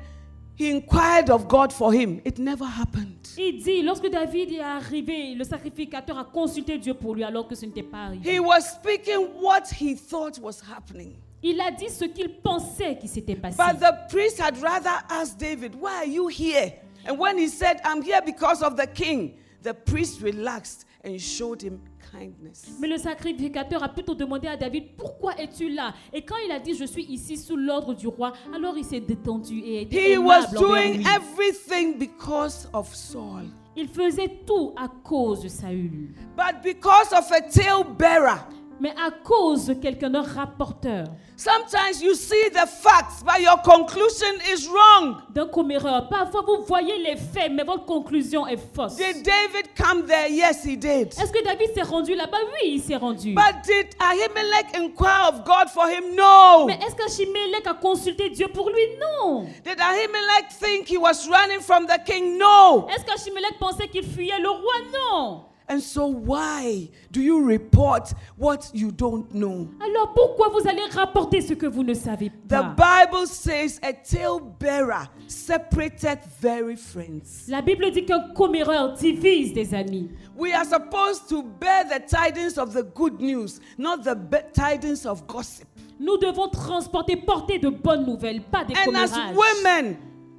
[SPEAKER 1] he inquired of God for him. It never happened.
[SPEAKER 2] Il dit, lorsque David est arrivé, le sacrificateur a consulté Dieu pour lui alors que ce n'était pas arrivé.
[SPEAKER 1] He was speaking what he thought was happening.
[SPEAKER 2] Il a dit ce qu'il pensait qui s'était passé.
[SPEAKER 1] But the priest had rather asked David, Why are you here? And when he said, I'm here because of the king, the priest relaxed and showed him kindness.
[SPEAKER 2] Mais le sacrificateur a plutôt demandé à David, pourquoi es-tu là Et quand il a dit, je suis ici sous l'ordre du roi, alors il s'est détendu et été
[SPEAKER 1] He
[SPEAKER 2] aimable
[SPEAKER 1] was
[SPEAKER 2] envers
[SPEAKER 1] doing
[SPEAKER 2] lui.
[SPEAKER 1] everything because of Saul.
[SPEAKER 2] Il faisait tout à cause de Saül.
[SPEAKER 1] But because of a talebearer,
[SPEAKER 2] Mais à cause de quelqu'un d'un rapporteur,
[SPEAKER 1] sometimes you see the facts, but your conclusion is wrong.
[SPEAKER 2] d'un comméreur, parfois vous voyez les faits, mais votre conclusion est fausse.
[SPEAKER 1] Did David come there? Yes, he did.
[SPEAKER 2] Est-ce que David s'est rendu là-bas? Oui, il s'est rendu.
[SPEAKER 1] But did Ahimelech inquire of God for him? No.
[SPEAKER 2] Mais est-ce qu'Achimélec a consulté Dieu pour lui? Non.
[SPEAKER 1] Did Ahimelech think he was running from the king? No.
[SPEAKER 2] Est-ce qu'Achimélec pensait qu'il fuyait le roi? Non.
[SPEAKER 1] And so, why do you report what you don't know?
[SPEAKER 2] Alors pourquoi vous allez rapporter ce que vous ne savez pas?
[SPEAKER 1] The Bible says a talebearer separated very friends.
[SPEAKER 2] La Bible dit qu'un comméreur divise des amis.
[SPEAKER 1] We are supposed to bear the tidings of the good news, not the tidings of gossip.
[SPEAKER 2] Nous devons transporter, porter de bonnes nouvelles, pas des
[SPEAKER 1] And as women,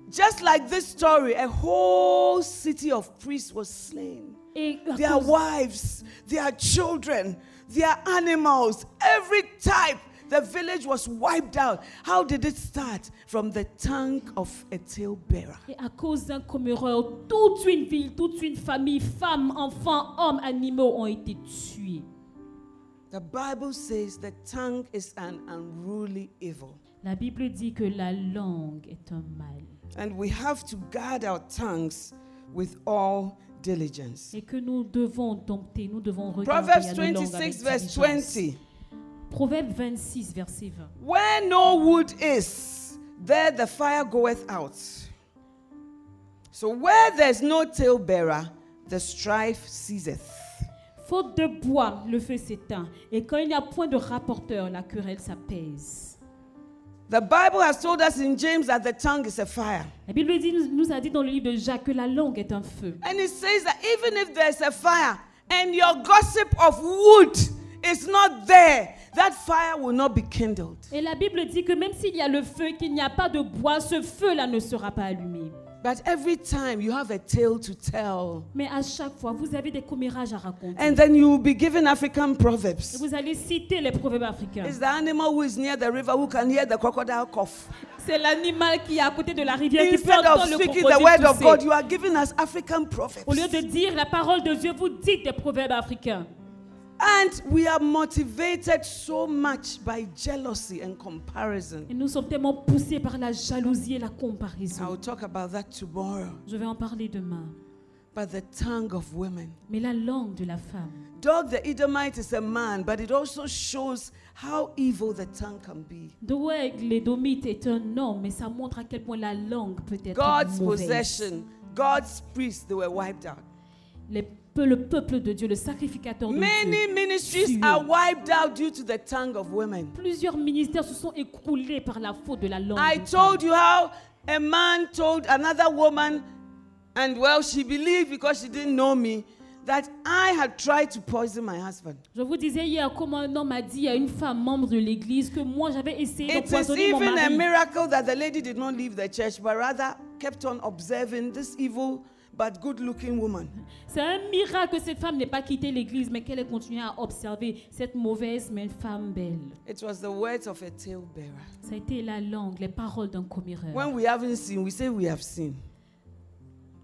[SPEAKER 1] just like this story, a whole city of priests was slain. Their wives, their children, their animals, every type. The village was wiped out. How did it start? From the tongue of a talebearer.
[SPEAKER 2] Et à cause d'un comméreur, toute une ville, toute une famille, femmes, enfants, hommes, animaux ont été tués.
[SPEAKER 1] The Bible says the tongue is an unruly evil.
[SPEAKER 2] La Bible dit que la langue est un mal
[SPEAKER 1] And we have to guard our tongues with all diligence.
[SPEAKER 2] et que nous devons dompter, nous devons regarder
[SPEAKER 1] Proverbs
[SPEAKER 2] à nos langues
[SPEAKER 1] 26,
[SPEAKER 2] avec
[SPEAKER 1] verse
[SPEAKER 2] diligence.
[SPEAKER 1] 20.
[SPEAKER 2] Proverbe 26, verset 20.
[SPEAKER 1] Where no wood is, there the fire goeth out. So where there's no talebearer, the strife ceaseth.
[SPEAKER 2] Faute de bois, le feu s'éteint. Et quand il n'y a point de rapporteur, la querelle s'apaise.
[SPEAKER 1] The Bible has told us in James that the tongue is a fire.
[SPEAKER 2] La Bible dit- nous, a dit dans le livre de Jacques que la langue est un feu.
[SPEAKER 1] And it says that even if there's a fire and your gossip of wood is not there, that fire will not be kindled.
[SPEAKER 2] Et la Bible dit que même s'il y a le feu, qu'il n'y a pas de bois, ce feu-là ne sera pas allumé.
[SPEAKER 1] But every time you have a tale to tell,
[SPEAKER 2] Mais à chaque fois, vous avez des commérages à raconter.
[SPEAKER 1] and then you will be given African
[SPEAKER 2] Et
[SPEAKER 1] proverbs.
[SPEAKER 2] vous allez citer les proverbes africains.
[SPEAKER 1] It's the animal who is near the river who can hear the crocodile cough?
[SPEAKER 2] C'est l'animal qui est à côté de la rivière qui peut
[SPEAKER 1] Instead of
[SPEAKER 2] entendre le
[SPEAKER 1] speaking the word
[SPEAKER 2] crocodile
[SPEAKER 1] of God,
[SPEAKER 2] tousser.
[SPEAKER 1] you are giving us African
[SPEAKER 2] Au lieu
[SPEAKER 1] proverbs.
[SPEAKER 2] de dire la parole de Dieu, vous dites des proverbes africains.
[SPEAKER 1] And we are motivated so much by jealousy and comparison.
[SPEAKER 2] Et nous sommes tellement poussés par la jalousie et la
[SPEAKER 1] I will talk about that tomorrow.
[SPEAKER 2] Je vais en parler demain.
[SPEAKER 1] But the tongue of women.
[SPEAKER 2] Mais la langue de la femme.
[SPEAKER 1] Dog the Edomite is a man, but it also shows how evil the tongue can be.
[SPEAKER 2] Doeg, l'édomite, est un homme, mais ça montre à quel point la langue peut être
[SPEAKER 1] God's
[SPEAKER 2] mauvaise.
[SPEAKER 1] possession, God's priests, they were wiped out.
[SPEAKER 2] Les le peuple de Dieu, le sacrificateur de
[SPEAKER 1] Many
[SPEAKER 2] Dieu.
[SPEAKER 1] ministries are wiped out due to the tongue of women.
[SPEAKER 2] Plusieurs ministères se sont écroulés par la faute de la langue.
[SPEAKER 1] I told you how a man told another woman, and well, she believed because she didn't know me, that I had tried to poison my husband.
[SPEAKER 2] Je vous disais hier comment un homme a dit à une femme membre de l'église que moi j'avais essayé
[SPEAKER 1] It is
[SPEAKER 2] d'empoisonner mon
[SPEAKER 1] even a
[SPEAKER 2] mari.
[SPEAKER 1] miracle that the lady did not leave the church, but rather kept on observing this evil but good looking woman.
[SPEAKER 2] C'est un miracle que cette femme n'ait pas quitté l'église, mais qu'elle ait continué à observer cette mauvaise mais femme belle.
[SPEAKER 1] It was the words of a talebearer.
[SPEAKER 2] Ça a été la langue, les paroles d'un comméreur.
[SPEAKER 1] When we haven't seen, we say we have seen.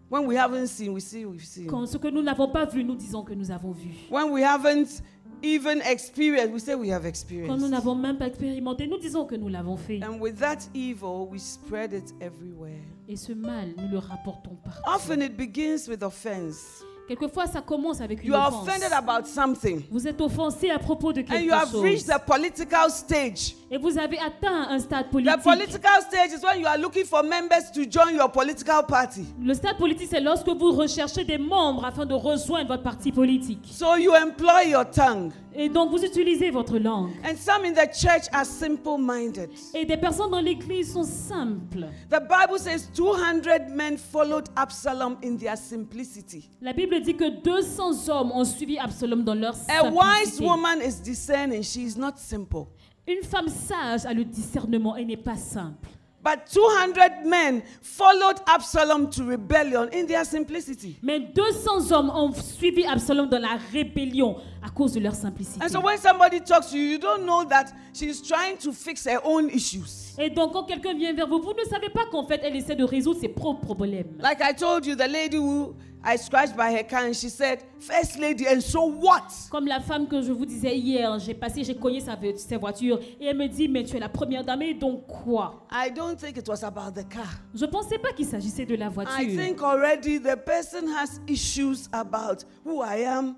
[SPEAKER 1] When we haven't seen, we say we've seen.
[SPEAKER 2] Quand ce que nous n'avons pas vu, nous disons que nous avons vu.
[SPEAKER 1] When we haven't even experienced, we say we have
[SPEAKER 2] Quand nous
[SPEAKER 1] experienced.
[SPEAKER 2] n'avons même pas expérimenté, nous disons que nous l'avons fait.
[SPEAKER 1] And with that evil, we spread it everywhere.
[SPEAKER 2] Et ce mal, nous le rapportons partout.
[SPEAKER 1] Often it begins with offense.
[SPEAKER 2] Quelquefois, ça commence avec une
[SPEAKER 1] You are
[SPEAKER 2] offense.
[SPEAKER 1] offended about something,
[SPEAKER 2] Vous êtes offensé à propos de
[SPEAKER 1] and
[SPEAKER 2] quelque
[SPEAKER 1] you have
[SPEAKER 2] chose.
[SPEAKER 1] reached the political stage.
[SPEAKER 2] Et vous avez atteint un stade
[SPEAKER 1] The
[SPEAKER 2] politique.
[SPEAKER 1] political stage is when you are looking for members to join your political party.
[SPEAKER 2] Le stade politique, c'est lorsque vous recherchez des membres afin de rejoindre votre parti politique.
[SPEAKER 1] So you employ your tongue.
[SPEAKER 2] Et donc, vous utilisez votre langue.
[SPEAKER 1] And some in the church are simple minded.
[SPEAKER 2] Et des personnes dans l'église sont simples.
[SPEAKER 1] The Bible says 200 men followed Absalom in their simplicity.
[SPEAKER 2] La Bible dit que 200 hommes ont suivi Absalom dans leur
[SPEAKER 1] A wise
[SPEAKER 2] simplicité.
[SPEAKER 1] woman is discerning, she is not simple.
[SPEAKER 2] Une femme sage a le discernement et n'est pas simple.
[SPEAKER 1] But 200 men followed Absalom to rebellion in their simplicity.
[SPEAKER 2] Mais 200 hommes ont suivi Absalom dans la rébellion à cause de leur simplicité.
[SPEAKER 1] And so when somebody talks to you, you don't know that she's trying to fix her own issues.
[SPEAKER 2] Et donc, quand quelqu'un vient vers vous, vous ne savez pas qu'en fait, elle essaie de résoudre ses propres problèmes.
[SPEAKER 1] Like I told you, the lady who I scratched by her car, and she said, First lady, and so what?
[SPEAKER 2] Comme la femme que je vous disais hier, j'ai passé, j'ai cogné sa, vo- sa voiture et elle me dit, mais tu es la première dame, et donc quoi?
[SPEAKER 1] I don't think it was about the car.
[SPEAKER 2] Je ne pensais pas qu'il s'agissait de la
[SPEAKER 1] I
[SPEAKER 2] voiture.
[SPEAKER 1] think already the person has issues about who I am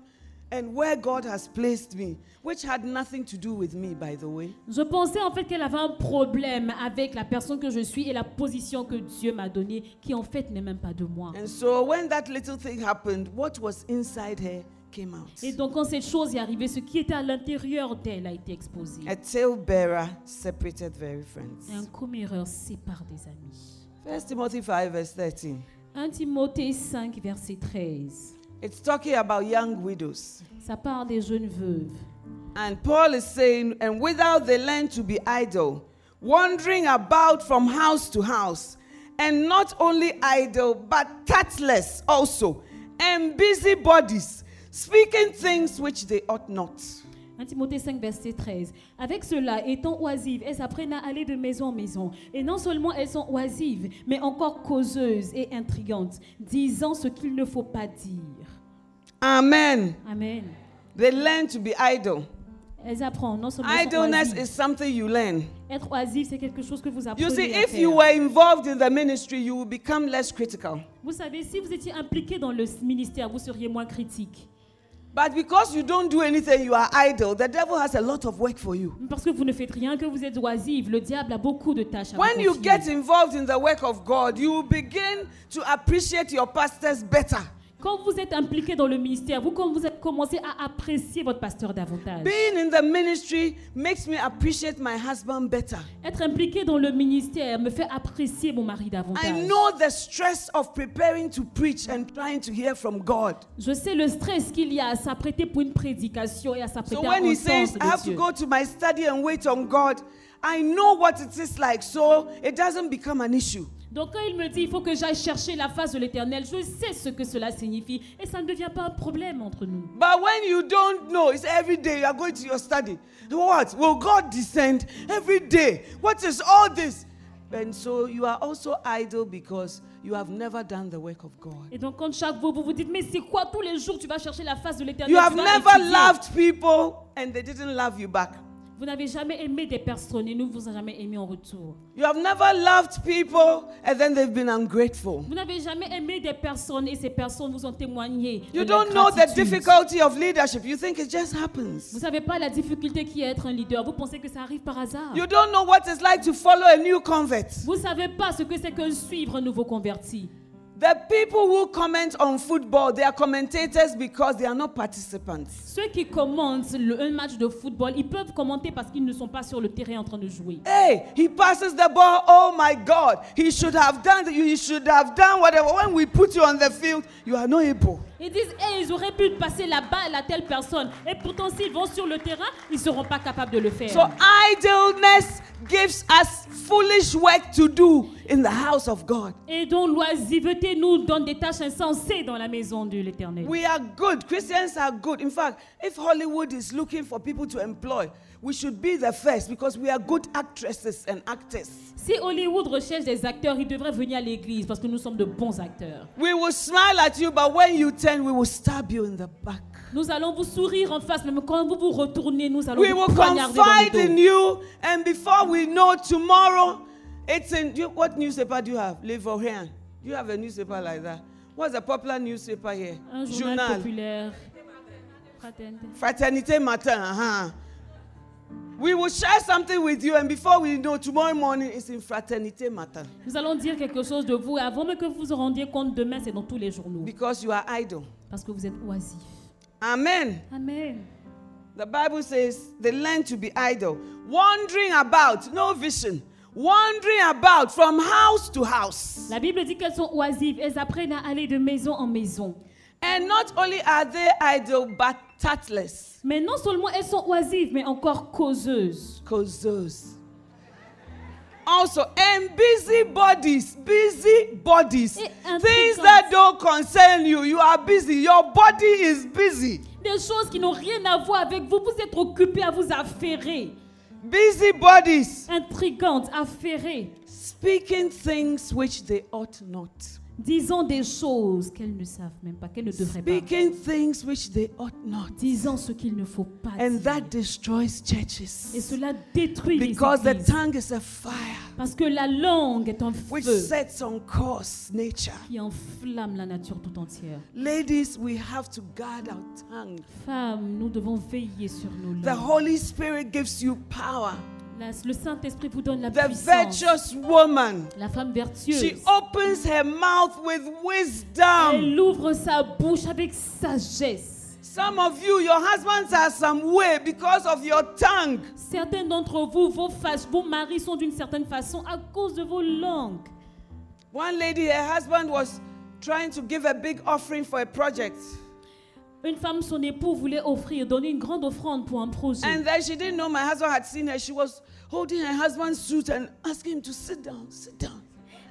[SPEAKER 1] and where God has placed me, which had nothing to do with me, by the way.
[SPEAKER 2] Je pensais en fait qu'elle avait un problème avec la personne que je suis et la position que Dieu m'a donnée, qui en fait n'est même pas de moi.
[SPEAKER 1] And so when that little thing happened, what was inside her came out.
[SPEAKER 2] Et donc quand cette chose est arrivée, ce qui était à l'intérieur d'elle a été exposé.
[SPEAKER 1] A talebearer separated very friends.
[SPEAKER 2] un comméreur sépare des amis.
[SPEAKER 1] 1 Timothy 5, verse 13.
[SPEAKER 2] 1 Timothée 5, verset 13.
[SPEAKER 1] It's talking about young widows.
[SPEAKER 2] Ça parle des jeunes veuves.
[SPEAKER 1] And Paul is saying, and without they learn to be idle, wandering about from house to house, and not only idle, but tactless also, and busybodies, speaking things which they ought not.
[SPEAKER 2] 1 Timothée 5, verset 13. Avec cela, étant oisives, elles apprennent à aller de maison en maison. Et non seulement elles sont oisives, mais encore causeuses et intrigantes, disant ce qu'il ne faut pas dire.
[SPEAKER 1] Amen.
[SPEAKER 2] Amen.
[SPEAKER 1] They learn to be idle.
[SPEAKER 2] Elles apprennent non seulement
[SPEAKER 1] Idleness is something you learn.
[SPEAKER 2] Être oisive, c'est quelque chose que vous apprenez
[SPEAKER 1] You see,
[SPEAKER 2] à
[SPEAKER 1] if
[SPEAKER 2] faire.
[SPEAKER 1] you were involved in the ministry, you will become less critical.
[SPEAKER 2] Vous savez, si vous étiez impliqué dans le ministère, vous seriez moins critique.
[SPEAKER 1] But because you don't do anything, you are idle, the devil has a lot of work for you.
[SPEAKER 2] Parce que vous ne faites rien, que vous êtes oisive, le diable a beaucoup de tâches à
[SPEAKER 1] When
[SPEAKER 2] vous
[SPEAKER 1] you get involved in the work of God, you will begin to appreciate your pastors better.
[SPEAKER 2] Quand vous êtes impliqué dans le ministère, vous, commencez à apprécier votre pasteur davantage.
[SPEAKER 1] Being in the ministry makes me appreciate my husband better.
[SPEAKER 2] Être impliqué dans le ministère me fait apprécier mon mari davantage.
[SPEAKER 1] I know the stress of preparing to preach and trying to hear from God.
[SPEAKER 2] Je sais le stress qu'il y a à s'apprêter pour une prédication et à
[SPEAKER 1] So
[SPEAKER 2] s'apprêter à
[SPEAKER 1] when he says,
[SPEAKER 2] entendre
[SPEAKER 1] I have to go to my study and wait on God, I know what it is like, so it doesn't become an issue.
[SPEAKER 2] Donc quand il me dit il faut que j'aille chercher la face de l'éternel, je sais ce que cela signifie et ça ne devient pas un problème entre nous.
[SPEAKER 1] But when you don't know, it's every day you are going to your study. What? Will God descend every day? What is all this? And so you are also idle because you have never done the work of God.
[SPEAKER 2] Et donc quand chaque fois vous vous dites mais c'est quoi tous les jours tu vas chercher la face de l'éternel
[SPEAKER 1] You have never
[SPEAKER 2] étudier.
[SPEAKER 1] loved people and they didn't love you back.
[SPEAKER 2] Vous n'avez jamais aimé des personnes et nous vous avons jamais aimé en retour.
[SPEAKER 1] You have never loved people and then they've been ungrateful.
[SPEAKER 2] Vous n'avez jamais aimé des personnes et ces personnes vous ont témoigné. de
[SPEAKER 1] You
[SPEAKER 2] leur
[SPEAKER 1] don't know the difficulty of leadership. You think it just happens.
[SPEAKER 2] Vous savez pas la difficulté qui est être un leader. Vous pensez que ça arrive par hasard.
[SPEAKER 1] You don't know what it's like to follow a new convert.
[SPEAKER 2] Vous savez pas ce que c'est que suivre un nouveau converti.
[SPEAKER 1] The people who comment on football, they are commentators because they are not participants.
[SPEAKER 2] Ceux qui commentent le, un match de football, ils peuvent commenter parce qu'ils ne sont pas sur le terrain en train de jouer.
[SPEAKER 1] Hey, he passes the ball. Oh my God, he should have done. He should have done whatever. When we put you on the field, you are not able.
[SPEAKER 2] Ils disent, hey, ils auraient pu passer la balle à telle personne. Et pourtant, s'ils vont sur le terrain, ils ne seront pas capables de le faire.
[SPEAKER 1] So idleness gives us foolish work to do in the house of God.
[SPEAKER 2] Et donc, l'oisiveté nous donne des tâches insensées dans la maison de l'éternel.
[SPEAKER 1] We are good. Christians are good. In fact, if Hollywood is looking for people to employ, we should be the first because we are good actresses and actors.
[SPEAKER 2] Si Hollywood recherche des acteurs, ils devraient venir à l'église parce que nous sommes de bons acteurs.
[SPEAKER 1] We will smile at you, but when you turn, we will stab you in the back.
[SPEAKER 2] Nous allons vous sourire en face, mais quand vous vous retournez, nous allons
[SPEAKER 1] We
[SPEAKER 2] vous
[SPEAKER 1] will
[SPEAKER 2] poignarder dans
[SPEAKER 1] confide
[SPEAKER 2] le
[SPEAKER 1] in
[SPEAKER 2] dos.
[SPEAKER 1] you, and before we know, tomorrow, it's in. You, what newspaper do you have? Livorian. Do you have a newspaper like that? What's the popular newspaper here?
[SPEAKER 2] Un journal populaire. Fraternité.
[SPEAKER 1] Fraternité Matin. Uh-huh. We will share something with you, and before we know, tomorrow morning it's in Fraternité Matin
[SPEAKER 2] Nous allons dire quelque chose de vous et avant même que vous vous rendiez compte, demain c'est dans tous les journaux.
[SPEAKER 1] because you are idle.
[SPEAKER 2] Parce que vous êtes oisifs.
[SPEAKER 1] Amen.
[SPEAKER 2] Amen.
[SPEAKER 1] The Bible says they learn to be idle, wandering about, no vision, wandering about from house to house.
[SPEAKER 2] La Bible dit qu'elles sont oisives. Elles apprennent à aller de maison en maison.
[SPEAKER 1] And not only are they idle, but tactless.
[SPEAKER 2] Mais non seulement elles sont oisives, mais encore causeuses.
[SPEAKER 1] Causes. Also, and busy bodies, busy bodies. Things that don't concern you. You are busy. Your body is busy.
[SPEAKER 2] Des choses qui n'ont rien à voir avec vous. Vous êtes occupés à vous affairer.
[SPEAKER 1] Busy bodies.
[SPEAKER 2] Intrigantes, affairées.
[SPEAKER 1] Speaking things which they ought not.
[SPEAKER 2] Disant des choses qu'elles ne savent même pas, qu'elles ne devraient pas.
[SPEAKER 1] Speaking things which they ought not.
[SPEAKER 2] Disant ce qu'il ne faut pas
[SPEAKER 1] And
[SPEAKER 2] dire.
[SPEAKER 1] that destroys
[SPEAKER 2] Et
[SPEAKER 1] churches.
[SPEAKER 2] cela détruit les
[SPEAKER 1] Because the
[SPEAKER 2] églises.
[SPEAKER 1] tongue is a fire
[SPEAKER 2] Parce que la langue est un
[SPEAKER 1] which
[SPEAKER 2] feu
[SPEAKER 1] sets on course nature.
[SPEAKER 2] qui enflamme la nature tout entière.
[SPEAKER 1] Ladies, we have to guard our tongue.
[SPEAKER 2] Femmes, nous devons veiller sur nos
[SPEAKER 1] The
[SPEAKER 2] langues.
[SPEAKER 1] Holy Spirit gives you power.
[SPEAKER 2] La- le Saint-Esprit vous donne la
[SPEAKER 1] The
[SPEAKER 2] puissance.
[SPEAKER 1] virtuous woman,
[SPEAKER 2] La femme
[SPEAKER 1] she
[SPEAKER 2] vertueuse.
[SPEAKER 1] opens her mouth with wisdom.
[SPEAKER 2] Elle ouvre sa bouche avec sagesse.
[SPEAKER 1] Some of you, your husbands are some way because of your tongue.
[SPEAKER 2] Certains d'entre vous, vos, vos maris sont d'une certaine façon à cause de vos langues.
[SPEAKER 1] One lady, her husband was trying to give a big offering for a project.
[SPEAKER 2] Une femme, son époux, voulait offrir, donner une grande offrande pour un projet.
[SPEAKER 1] And then she didn't know my husband had seen her. She was holding her husband's suit and asking him to sit down, sit down.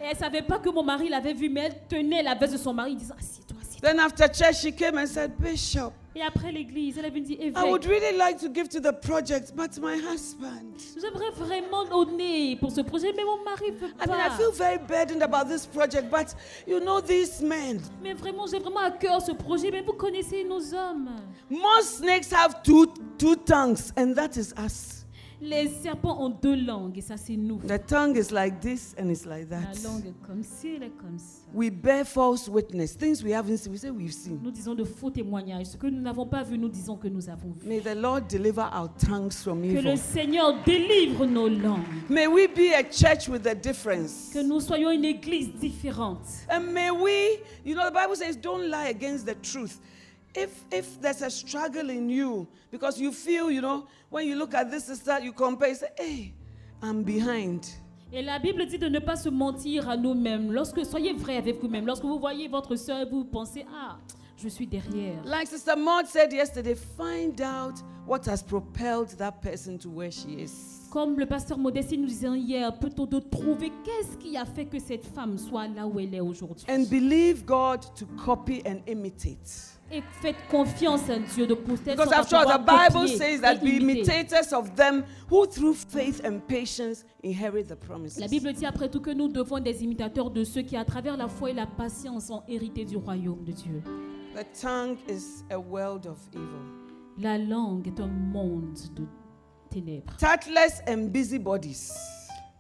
[SPEAKER 2] Et elle savait pas que mon mari l'avait vu, mais elle tenait la veste de son mari, disant Assieds-toi, assieds-toi.
[SPEAKER 1] Then after church, she came and said, Bishop,
[SPEAKER 2] Et après l'église, elle avait dit
[SPEAKER 1] I would
[SPEAKER 2] Évêque,
[SPEAKER 1] really like to give to the project, but my husband.
[SPEAKER 2] j'aimerais vraiment donner pour ce projet, mais mon mari veut
[SPEAKER 1] I mean, I
[SPEAKER 2] pas.
[SPEAKER 1] feel very burdened about this project, but you know, these men,
[SPEAKER 2] Mais vraiment, j'ai vraiment à cœur ce projet, mais vous connaissez nos hommes.
[SPEAKER 1] most snakes have two, two tongues, and that is us.
[SPEAKER 2] Les serpents ont deux langues, et ça, c'est nous.
[SPEAKER 1] The tongue is like this and it's like
[SPEAKER 2] La
[SPEAKER 1] that.
[SPEAKER 2] langue est comme ci, elle est comme ça.
[SPEAKER 1] We bear false witness, things we haven't seen, we say we've seen.
[SPEAKER 2] Nous disons de faux témoignages. Ce que nous n'avons pas vu, nous disons que nous avons vu.
[SPEAKER 1] May the Lord deliver our tongues from
[SPEAKER 2] Que le
[SPEAKER 1] evil.
[SPEAKER 2] Seigneur délivre nos langues.
[SPEAKER 1] May we be a church with a difference.
[SPEAKER 2] Que nous soyons une église différente.
[SPEAKER 1] And may we, you know, the Bible says, don't lie against the truth. If if there's a struggle in you, because you feel, you know, when you look at this sister, you compare, you say, hey, I'm behind.
[SPEAKER 2] Et la Bible dit de ne pas se mentir à nous-mêmes. Lorsque soyez vrai avec vous-même. Lorsque vous voyez votre soeur et vous pensez ah je suis derrière.
[SPEAKER 1] Like Sister Maud said yesterday, find out what has propelled that person to where she is.
[SPEAKER 2] Comme le pasteur Modestie nous disait hier, plutôt de trouver qu'est-ce qui a fait que cette femme soit là où elle est aujourd'hui?
[SPEAKER 1] And believe God to copy and imitate.
[SPEAKER 2] Et faites confiance à Dieu de poster
[SPEAKER 1] Because after all, the Bible says that be imitators of them who through faith and patience inherit the promises.
[SPEAKER 2] La Bible dit après tout que nous devons être des imitateurs de ceux qui, à travers la foi et la patience, ont hérité du royaume de Dieu.
[SPEAKER 1] The tongue is a world of evil.
[SPEAKER 2] La langue est un monde de ténèbres,
[SPEAKER 1] Tactless and busybodies,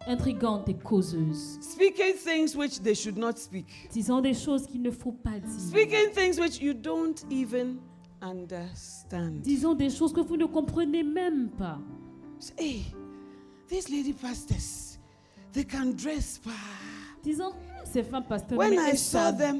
[SPEAKER 2] intrigante et causeuse,
[SPEAKER 1] speaking things which they should not speak,
[SPEAKER 2] disant des choses qu'il ne faut pas dire,
[SPEAKER 1] speaking things which you don't even understand.
[SPEAKER 2] disant des choses que vous ne comprenez même pas.
[SPEAKER 1] Hey, these lady pastors, they can dress. pa."
[SPEAKER 2] Disant, ces femmes pasteurs,
[SPEAKER 1] When I saw them,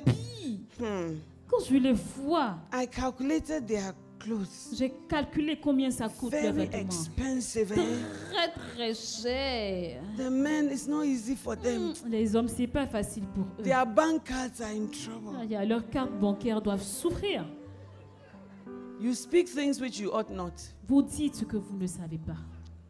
[SPEAKER 1] hmm,
[SPEAKER 2] Quand je les vois,
[SPEAKER 1] I calculated their clothes.
[SPEAKER 2] j'ai calculé combien ça coûte les
[SPEAKER 1] Very
[SPEAKER 2] vêtements.
[SPEAKER 1] expensive. eh?
[SPEAKER 2] Très très cher.
[SPEAKER 1] The men, it's not easy for them.
[SPEAKER 2] Les hommes, c'est pas facile pour eux.
[SPEAKER 1] Their bank cards are in trouble.
[SPEAKER 2] Ah, yeah, Leurs cartes bancaires doivent souffrir.
[SPEAKER 1] You speak things which you ought not.
[SPEAKER 2] Vous dites ce que vous ne savez pas.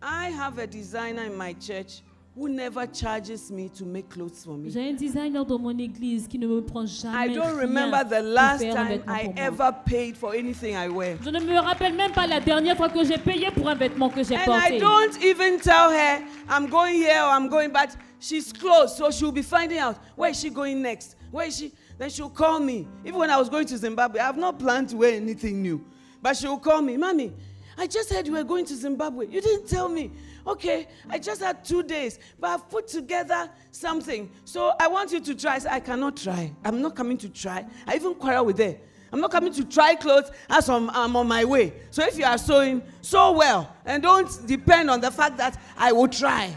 [SPEAKER 1] I have a designer in my church who never charges me to make clothes for me.
[SPEAKER 2] J'ai un designer dans mon église qui ne me prend jamais
[SPEAKER 1] I don't remember the last time I ever paid for anything I wear.
[SPEAKER 2] Je ne me rappelle même pas la dernière fois que j'ai payé pour un vêtement que j'ai
[SPEAKER 1] And I don't even tell her I'm going here or I'm going back. She's close, so she'll be finding out where is she going next. Where is she? Then she'll call me. Even when I was going to Zimbabwe, I have not planned to wear anything new. But she'll call me, Mommy, I just heard you were going to Zimbabwe. You didn't tell me. Okay, I just had two days, but I've put together something. So I want you to try. I said, I cannot try. I'm not coming to try. I even quarrel with her. I'm not coming to try clothes as I'm, I'm on my way. So if you are sewing, sew well and don't depend on the fact that I will try.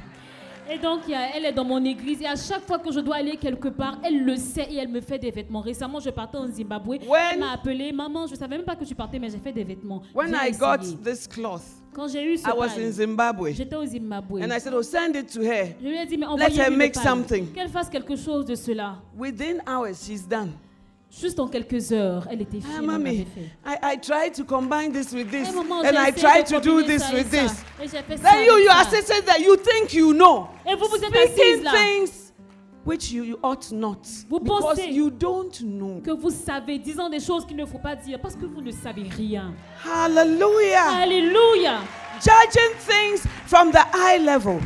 [SPEAKER 2] Et donc, elle est dans mon église et à chaque fois que je dois aller quelque part, elle le sait et elle me fait des vêtements. Récemment, je partais en Zimbabwe.
[SPEAKER 1] When-
[SPEAKER 2] Elle m'a appelé, maman, je savais même pas que tu partais, mais j'ai fait des vêtements.
[SPEAKER 1] When I got this cloth,
[SPEAKER 2] Quand j'ai eu ce
[SPEAKER 1] I was in Zimbabwe.
[SPEAKER 2] j'étais au Zimbabwe.
[SPEAKER 1] And I said, Oh, send it to her.
[SPEAKER 2] Je lui ai dit, mais
[SPEAKER 1] her
[SPEAKER 2] envoyez-lui le
[SPEAKER 1] make something.
[SPEAKER 2] Qu'elle fasse quelque chose de cela.
[SPEAKER 1] Within hours, she's done.
[SPEAKER 2] Juste en quelques heures, elle était
[SPEAKER 1] Ah,
[SPEAKER 2] fière.
[SPEAKER 1] mommy. I, I tried to combine this with this,
[SPEAKER 2] Eh, maman,
[SPEAKER 1] and I tried to do this with
[SPEAKER 2] ça.
[SPEAKER 1] this.
[SPEAKER 2] Et j'ai fait ça
[SPEAKER 1] Then you, you are sitting there, you think you know.
[SPEAKER 2] Et vous, vous êtes assise
[SPEAKER 1] Speaking
[SPEAKER 2] là.
[SPEAKER 1] things which you, you ought not.
[SPEAKER 2] Vous
[SPEAKER 1] because
[SPEAKER 2] pensez-
[SPEAKER 1] you don't know.
[SPEAKER 2] Que vous savez, disant des choses qu'il ne faut pas dire parce que vous ne savez rien.
[SPEAKER 1] Hallelujah.
[SPEAKER 2] Alléluia.
[SPEAKER 1] Judging things from the eye level.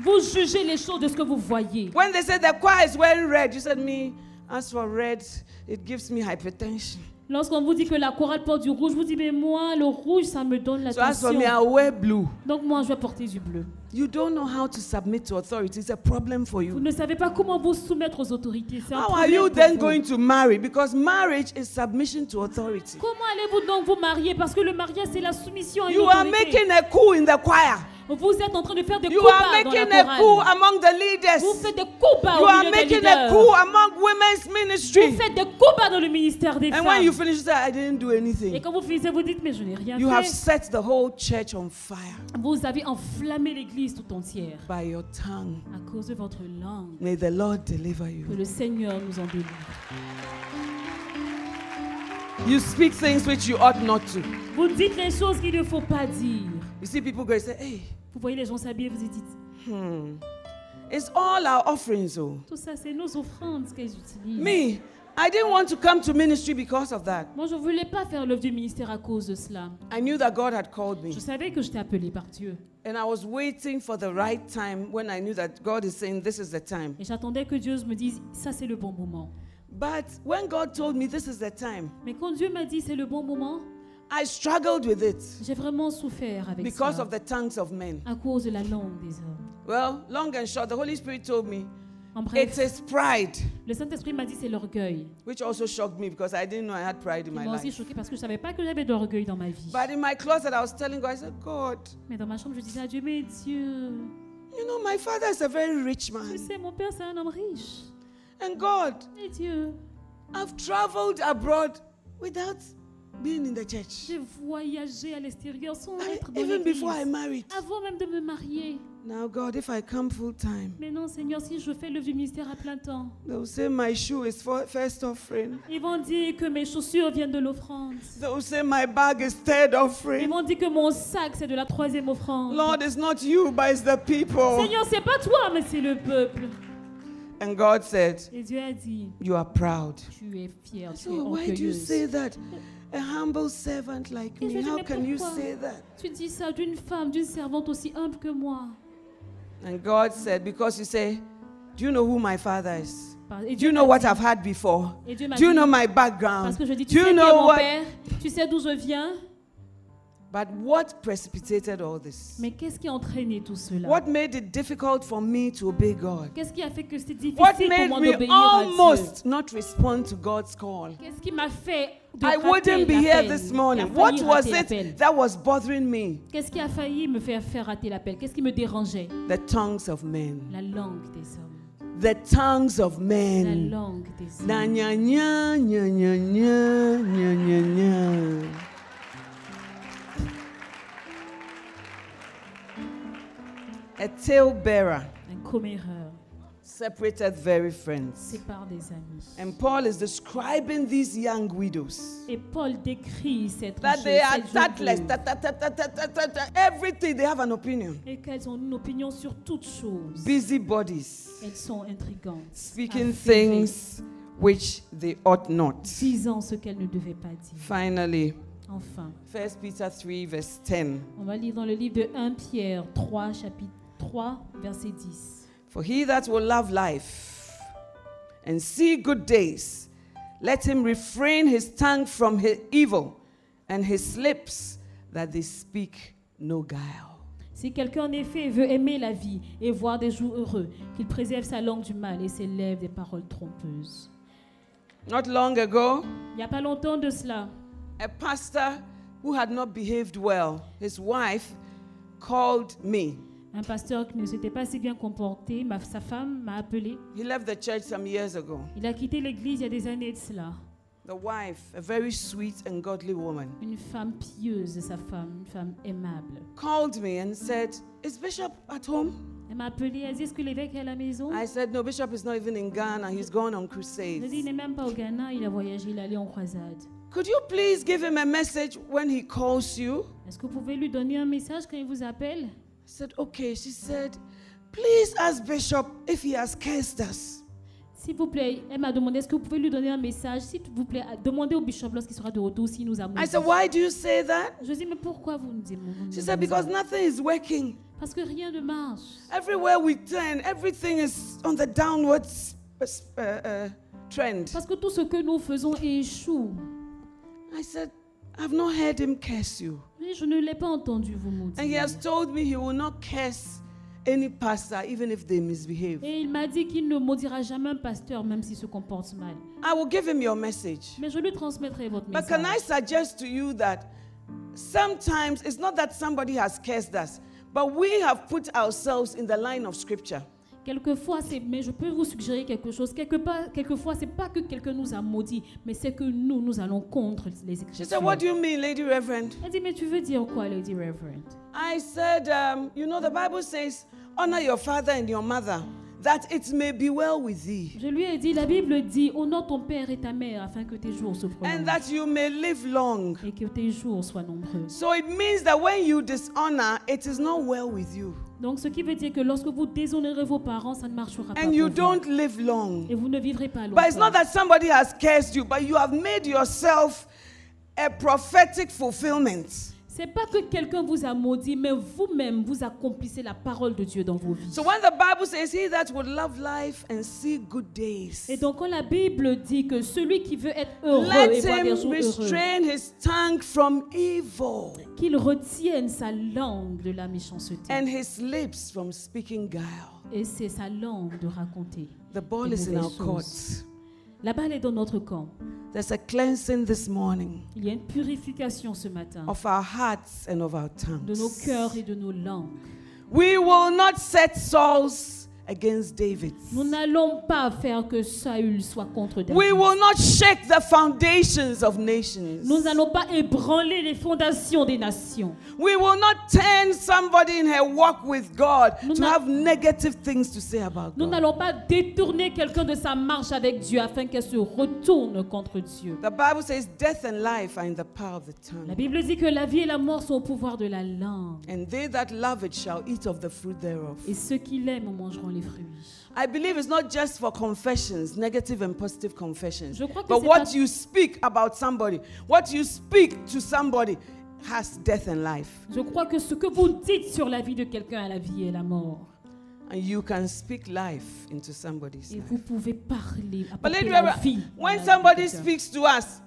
[SPEAKER 2] Vous jugez les choses de ce que vous voyez.
[SPEAKER 1] When they said the choir is wearing red, you said, Me, as for red, it gives me hypertension.
[SPEAKER 2] Lorsqu'on vous dit que la chorale porte du rouge, vous dites, mais moi, le rouge, ça me donne la
[SPEAKER 1] So I wear blue.
[SPEAKER 2] Donc moi, je vais porter du bleu.
[SPEAKER 1] You don't know how to submit to authority. It's a problem for
[SPEAKER 2] Vous
[SPEAKER 1] you.
[SPEAKER 2] ne savez pas comment vous soumettre aux autorités. C'est un
[SPEAKER 1] How are you then
[SPEAKER 2] vous.
[SPEAKER 1] going to marry? Because marriage is submission to authority.
[SPEAKER 2] Comment allez-vous donc vous marier? Parce que le mariage, c'est la soumission à une
[SPEAKER 1] You are
[SPEAKER 2] autorité.
[SPEAKER 1] making a coup in the choir.
[SPEAKER 2] Vous êtes en train de faire des
[SPEAKER 1] You
[SPEAKER 2] coups
[SPEAKER 1] are
[SPEAKER 2] bas dans la
[SPEAKER 1] making a coup among the leaders.
[SPEAKER 2] Vous faites des coups bas
[SPEAKER 1] You
[SPEAKER 2] au
[SPEAKER 1] are
[SPEAKER 2] milieu des
[SPEAKER 1] making a coup among women's
[SPEAKER 2] Vous
[SPEAKER 1] ministry.
[SPEAKER 2] faites des coups bas dans le ministère des
[SPEAKER 1] And
[SPEAKER 2] femmes.
[SPEAKER 1] when you finish, you say, I didn't do
[SPEAKER 2] Et quand vous finissez, vous dites, mais je n'ai rien
[SPEAKER 1] You have
[SPEAKER 2] fait.
[SPEAKER 1] set the whole church on fire
[SPEAKER 2] Vous avez enflammé l'église tout entière
[SPEAKER 1] by your tongue.
[SPEAKER 2] à cause de votre langue.
[SPEAKER 1] May the Lord deliver
[SPEAKER 2] Que
[SPEAKER 1] you.
[SPEAKER 2] le Seigneur nous en délivre.
[SPEAKER 1] You speak things which you ought not to.
[SPEAKER 2] Vous dites les choses qu'il ne faut pas dire.
[SPEAKER 1] You see people go and say, hey,
[SPEAKER 2] Vous voyez les gens s'habiller, vous dites,
[SPEAKER 1] hmm, it's all our offerings, oh.
[SPEAKER 2] tout ça, c'est nos offrandes qu'elles utilisent.
[SPEAKER 1] Me, I didn't want to come to ministry because of that.
[SPEAKER 2] Moi, je ne voulais pas faire l'œuvre du ministère à cause de cela.
[SPEAKER 1] I knew that God had called me.
[SPEAKER 2] Je savais que j'étais appelée par Dieu.
[SPEAKER 1] And I was waiting for the right time when I knew that God is saying, this is the time.
[SPEAKER 2] Et j'attendais que Dieu me dise, ça c'est le bon moment.
[SPEAKER 1] But when God told me this is the time,
[SPEAKER 2] Mais quand Dieu m'a dit, c'est le bon moment,
[SPEAKER 1] I struggled with it
[SPEAKER 2] j'ai vraiment souffert avec
[SPEAKER 1] because
[SPEAKER 2] ça.
[SPEAKER 1] of the tongues of men.
[SPEAKER 2] À cause de la langue des hommes.
[SPEAKER 1] Well, long and short, the Holy Spirit told me
[SPEAKER 2] En
[SPEAKER 1] it
[SPEAKER 2] bref,
[SPEAKER 1] is pride,
[SPEAKER 2] le Saint-Esprit m'a dit, c'est l'orgueil.
[SPEAKER 1] which also shocked me because I didn't know I had pride in my
[SPEAKER 2] aussi
[SPEAKER 1] life.
[SPEAKER 2] choqué parce que je savais pas que j'avais de l'orgueil dans ma vie.
[SPEAKER 1] But in my closet, I was telling God, I said, God,
[SPEAKER 2] Mais dans ma chambre, je disais à Dieu, mais Dieu,
[SPEAKER 1] you know, my father is a very rich
[SPEAKER 2] tu
[SPEAKER 1] man.
[SPEAKER 2] sais, mon père, c'est un homme riche.
[SPEAKER 1] And God,
[SPEAKER 2] Et Dieu,
[SPEAKER 1] I've traveled abroad without being in the church.
[SPEAKER 2] j'ai voyagé à l'extérieur sans
[SPEAKER 1] I-
[SPEAKER 2] être dans
[SPEAKER 1] even
[SPEAKER 2] l'église.
[SPEAKER 1] before I married.
[SPEAKER 2] Avant même de me marier.
[SPEAKER 1] Now, God, if I come full time,
[SPEAKER 2] Mais non, Seigneur, si je fais l'œuvre du ministère à plein temps,
[SPEAKER 1] they'll say my shoe is for first offering.
[SPEAKER 2] ils vont dire que mes chaussures viennent de l'offrande.
[SPEAKER 1] They'll say my bag is third
[SPEAKER 2] Ils
[SPEAKER 1] offering.
[SPEAKER 2] vont dire que mon sac, c'est de la troisième offrande.
[SPEAKER 1] Lord, it's not you, but it's the people.
[SPEAKER 2] Seigneur, c'est pas toi, mais c'est le peuple.
[SPEAKER 1] And God said,
[SPEAKER 2] Et Dieu a dit,
[SPEAKER 1] You are proud.
[SPEAKER 2] tu es fière, tu es
[SPEAKER 1] So why do you say that? A humble servant like me, how can you say that?
[SPEAKER 2] Tu dis ça d'une femme, d'une servante aussi humble que moi.
[SPEAKER 1] And God said, Because you say, Do you know who my father is? Do you know what I've had before?
[SPEAKER 2] Et Dieu m'a
[SPEAKER 1] Do you know my background?
[SPEAKER 2] que je dis,
[SPEAKER 1] Do you know what?
[SPEAKER 2] tu sais d'où je viens,
[SPEAKER 1] But what precipitated all this?
[SPEAKER 2] mais qu'est-ce qui a entraîné tout cela
[SPEAKER 1] What made it difficult for me to obey God?
[SPEAKER 2] Qu'est-ce qui a fait que c'était
[SPEAKER 1] What
[SPEAKER 2] difficile pour moi
[SPEAKER 1] me
[SPEAKER 2] d'obéir à Dieu
[SPEAKER 1] almost not respond to God's call?
[SPEAKER 2] Qu'est-ce qui m'a fait
[SPEAKER 1] I wouldn't be here this morning. What was it that was bothering me?
[SPEAKER 2] Qu'est-ce qui a failli me faire faire rater l'appel Qu'est-ce qui me dérangeait
[SPEAKER 1] The tongues of men.
[SPEAKER 2] La langue des hommes.
[SPEAKER 1] The tongues of
[SPEAKER 2] La
[SPEAKER 1] men.
[SPEAKER 2] langue des
[SPEAKER 1] Na
[SPEAKER 2] hommes.
[SPEAKER 1] nya nya nya nya nya nya nya nya. A talebearer
[SPEAKER 2] Un comméreur
[SPEAKER 1] separated very friends.
[SPEAKER 2] sépare des amis.
[SPEAKER 1] And Paul is describing these young widows.
[SPEAKER 2] Et Paul décrit cette
[SPEAKER 1] That they are tactless,
[SPEAKER 2] veuve.
[SPEAKER 1] ta- ta- ta- ta- ta- ta- ta- ta- everything, they have an opinion.
[SPEAKER 2] Et qu'elles ont une opinion sur toutes choses.
[SPEAKER 1] Busy bodies,
[SPEAKER 2] Elles sont intrigantes.
[SPEAKER 1] speaking
[SPEAKER 2] affairées,
[SPEAKER 1] things which they ought not.
[SPEAKER 2] Disant ce qu'elles ne devaient pas dire.
[SPEAKER 1] Finally,
[SPEAKER 2] Enfin,
[SPEAKER 1] 1 Peter 3, verse 10.
[SPEAKER 2] on va lire dans le livre de 1 Pierre 3, chapitre 3, verset 10.
[SPEAKER 1] For he that will love life and see good days, let him refrain his tongue from his evil and his lips that they speak no guile.
[SPEAKER 2] Si quelqu'un en effet veut aimer la vie et voir des jours heureux, qu'il préserve sa langue du mal et ses lèvres des paroles trompeuses.
[SPEAKER 1] Not long ago,
[SPEAKER 2] Il n'y a pas longtemps de cela,
[SPEAKER 1] a pastor who had not behaved well, his wife called me.
[SPEAKER 2] Un pasteur qui ne s'était pas si bien comporté, ma, sa femme m'a appelé.
[SPEAKER 1] He left the church some years ago.
[SPEAKER 2] Il a quitté l'église il y a des années de cela.
[SPEAKER 1] The wife, a very sweet and godly woman,
[SPEAKER 2] Une femme pieuse, sa femme, une femme aimable.
[SPEAKER 1] called me and said, Is Bishop at home?
[SPEAKER 2] Elle m'a appelé, elle dit Est-ce que l'évêque est à la maison?
[SPEAKER 1] I said, No, Bishop is not even in Ghana. He's gone on
[SPEAKER 2] Je dis
[SPEAKER 1] crusades.
[SPEAKER 2] Il n'est même pas au Ghana, il a voyagé, il est allé en croisade.
[SPEAKER 1] Could you please give him a message when he calls you?
[SPEAKER 2] Est-ce que vous pouvez lui donner un message quand il vous appelle?
[SPEAKER 1] Said, Okay. She said, Please ask Bishop if he has cursed us.
[SPEAKER 2] S'il vous plaît, elle m'a demandé Est-ce que vous pouvez lui donner un message? S'il vous plaît, demandez au bishop lorsqu'il sera de retour s'il nous a
[SPEAKER 1] I
[SPEAKER 2] maudit.
[SPEAKER 1] said, Why do you say that?
[SPEAKER 2] Je dis Mais pourquoi vous nous dites
[SPEAKER 1] She said, Because nothing is working.
[SPEAKER 2] Parce que rien ne marche.
[SPEAKER 1] Everywhere we turn, everything is on the downward uh, uh, trend.
[SPEAKER 2] Parce que tout ce que nous faisons échoue.
[SPEAKER 1] I said, I've not heard him curse you.
[SPEAKER 2] Mais je ne l'ai pas entendu vous
[SPEAKER 1] And he
[SPEAKER 2] maudire.
[SPEAKER 1] has told me he will not curse any pastor, even if they misbehave.
[SPEAKER 2] Et il m'a dit qu'il ne maudira jamais un pasteur, même s'il se comporte mal.
[SPEAKER 1] I will give him your message.
[SPEAKER 2] Mais je lui transmettrai votre
[SPEAKER 1] But can I suggest to you that sometimes it's not that somebody has cursed us, but we have put ourselves in the line of scripture.
[SPEAKER 2] Quelquefois, c'est, mais je peux vous suggérer quelque chose. Quelque part, quelquefois, c'est pas que quelqu'un nous a maudit, mais c'est que nous, nous allons contre les
[SPEAKER 1] She
[SPEAKER 2] Écritures.
[SPEAKER 1] said, What do you mean, Lady Reverend?
[SPEAKER 2] Elle dit, mais tu veux dire quoi, Lady Reverend?
[SPEAKER 1] I said, um, You know, the Bible says, Honor your father and your mother, that it may be well with thee,
[SPEAKER 2] Je lui ai dit, la Bible dit, honore ton père et ta mère afin que tes jours se
[SPEAKER 1] and
[SPEAKER 2] prolongent
[SPEAKER 1] that you may live long.
[SPEAKER 2] et que tes jours soient nombreux.
[SPEAKER 1] So it means that when you dishonor, it is not well with you,
[SPEAKER 2] Donc, ce qui veut dire que lorsque vous déshonorez vos parents, ça ne marchera pas
[SPEAKER 1] and you don't live long.
[SPEAKER 2] Et vous ne vivrez pas
[SPEAKER 1] But it's not
[SPEAKER 2] longtemps.
[SPEAKER 1] that somebody has cursed you, but you have made yourself a prophetic fulfillment.
[SPEAKER 2] C'est pas que quelqu'un vous a maudit, mais vous-même, vous accomplissez la parole de Dieu dans vos vies.
[SPEAKER 1] So when the Bible says, He that would love life and see good days,
[SPEAKER 2] Et donc, quand la Bible dit que celui qui veut être heureux
[SPEAKER 1] let
[SPEAKER 2] et voir des jours heureux,
[SPEAKER 1] restrain his tongue from evil
[SPEAKER 2] qu'il retienne sa langue de la méchanceté.
[SPEAKER 1] and his lips from speaking guile.
[SPEAKER 2] Et c'est sa langue de raconter.
[SPEAKER 1] The ball is in our courts.
[SPEAKER 2] La balle est dans notre camp.
[SPEAKER 1] There's a cleansing this morning
[SPEAKER 2] Il y a une purification ce matin
[SPEAKER 1] of our hearts and of our
[SPEAKER 2] de nos
[SPEAKER 1] tongues.
[SPEAKER 2] cœurs et de nos langues.
[SPEAKER 1] We will not set Sauls against David.
[SPEAKER 2] Nous n'allons pas faire que Saül soit contre David.
[SPEAKER 1] We will not shake the foundations of nations.
[SPEAKER 2] Nous n'allons pas ébranler les fondations des nations.
[SPEAKER 1] We will not turn somebody in her walk with God
[SPEAKER 2] Nous
[SPEAKER 1] to
[SPEAKER 2] n'a-
[SPEAKER 1] have negative things to say about
[SPEAKER 2] Nous
[SPEAKER 1] God.
[SPEAKER 2] n'allons pas détourner quelqu'un de sa marche avec Dieu afin qu'elle se retourne contre Dieu.
[SPEAKER 1] The Bible says death and life are in the power of the
[SPEAKER 2] La
[SPEAKER 1] tongue.
[SPEAKER 2] Bible dit que la vie et la mort sont au pouvoir de la langue.
[SPEAKER 1] And they that love it shall eat of the fruit thereof.
[SPEAKER 2] Et ceux qui l'aiment en mangeront les fruits.
[SPEAKER 1] I believe it's not just for confessions, negative and positive confessions.
[SPEAKER 2] Je crois que
[SPEAKER 1] But
[SPEAKER 2] c'est
[SPEAKER 1] what
[SPEAKER 2] pas-
[SPEAKER 1] you speak about somebody, what you speak to somebody has death and life.
[SPEAKER 2] Je crois que ce que vous dites sur la vie de quelqu'un a la vie et la mort.
[SPEAKER 1] And you can speak life into somebody's
[SPEAKER 2] Et
[SPEAKER 1] life.
[SPEAKER 2] vous pouvez parler,
[SPEAKER 1] But
[SPEAKER 2] apporter
[SPEAKER 1] Lady
[SPEAKER 2] la vie. la
[SPEAKER 1] when
[SPEAKER 2] vie de
[SPEAKER 1] somebody
[SPEAKER 2] quelqu'un.
[SPEAKER 1] speaks to us,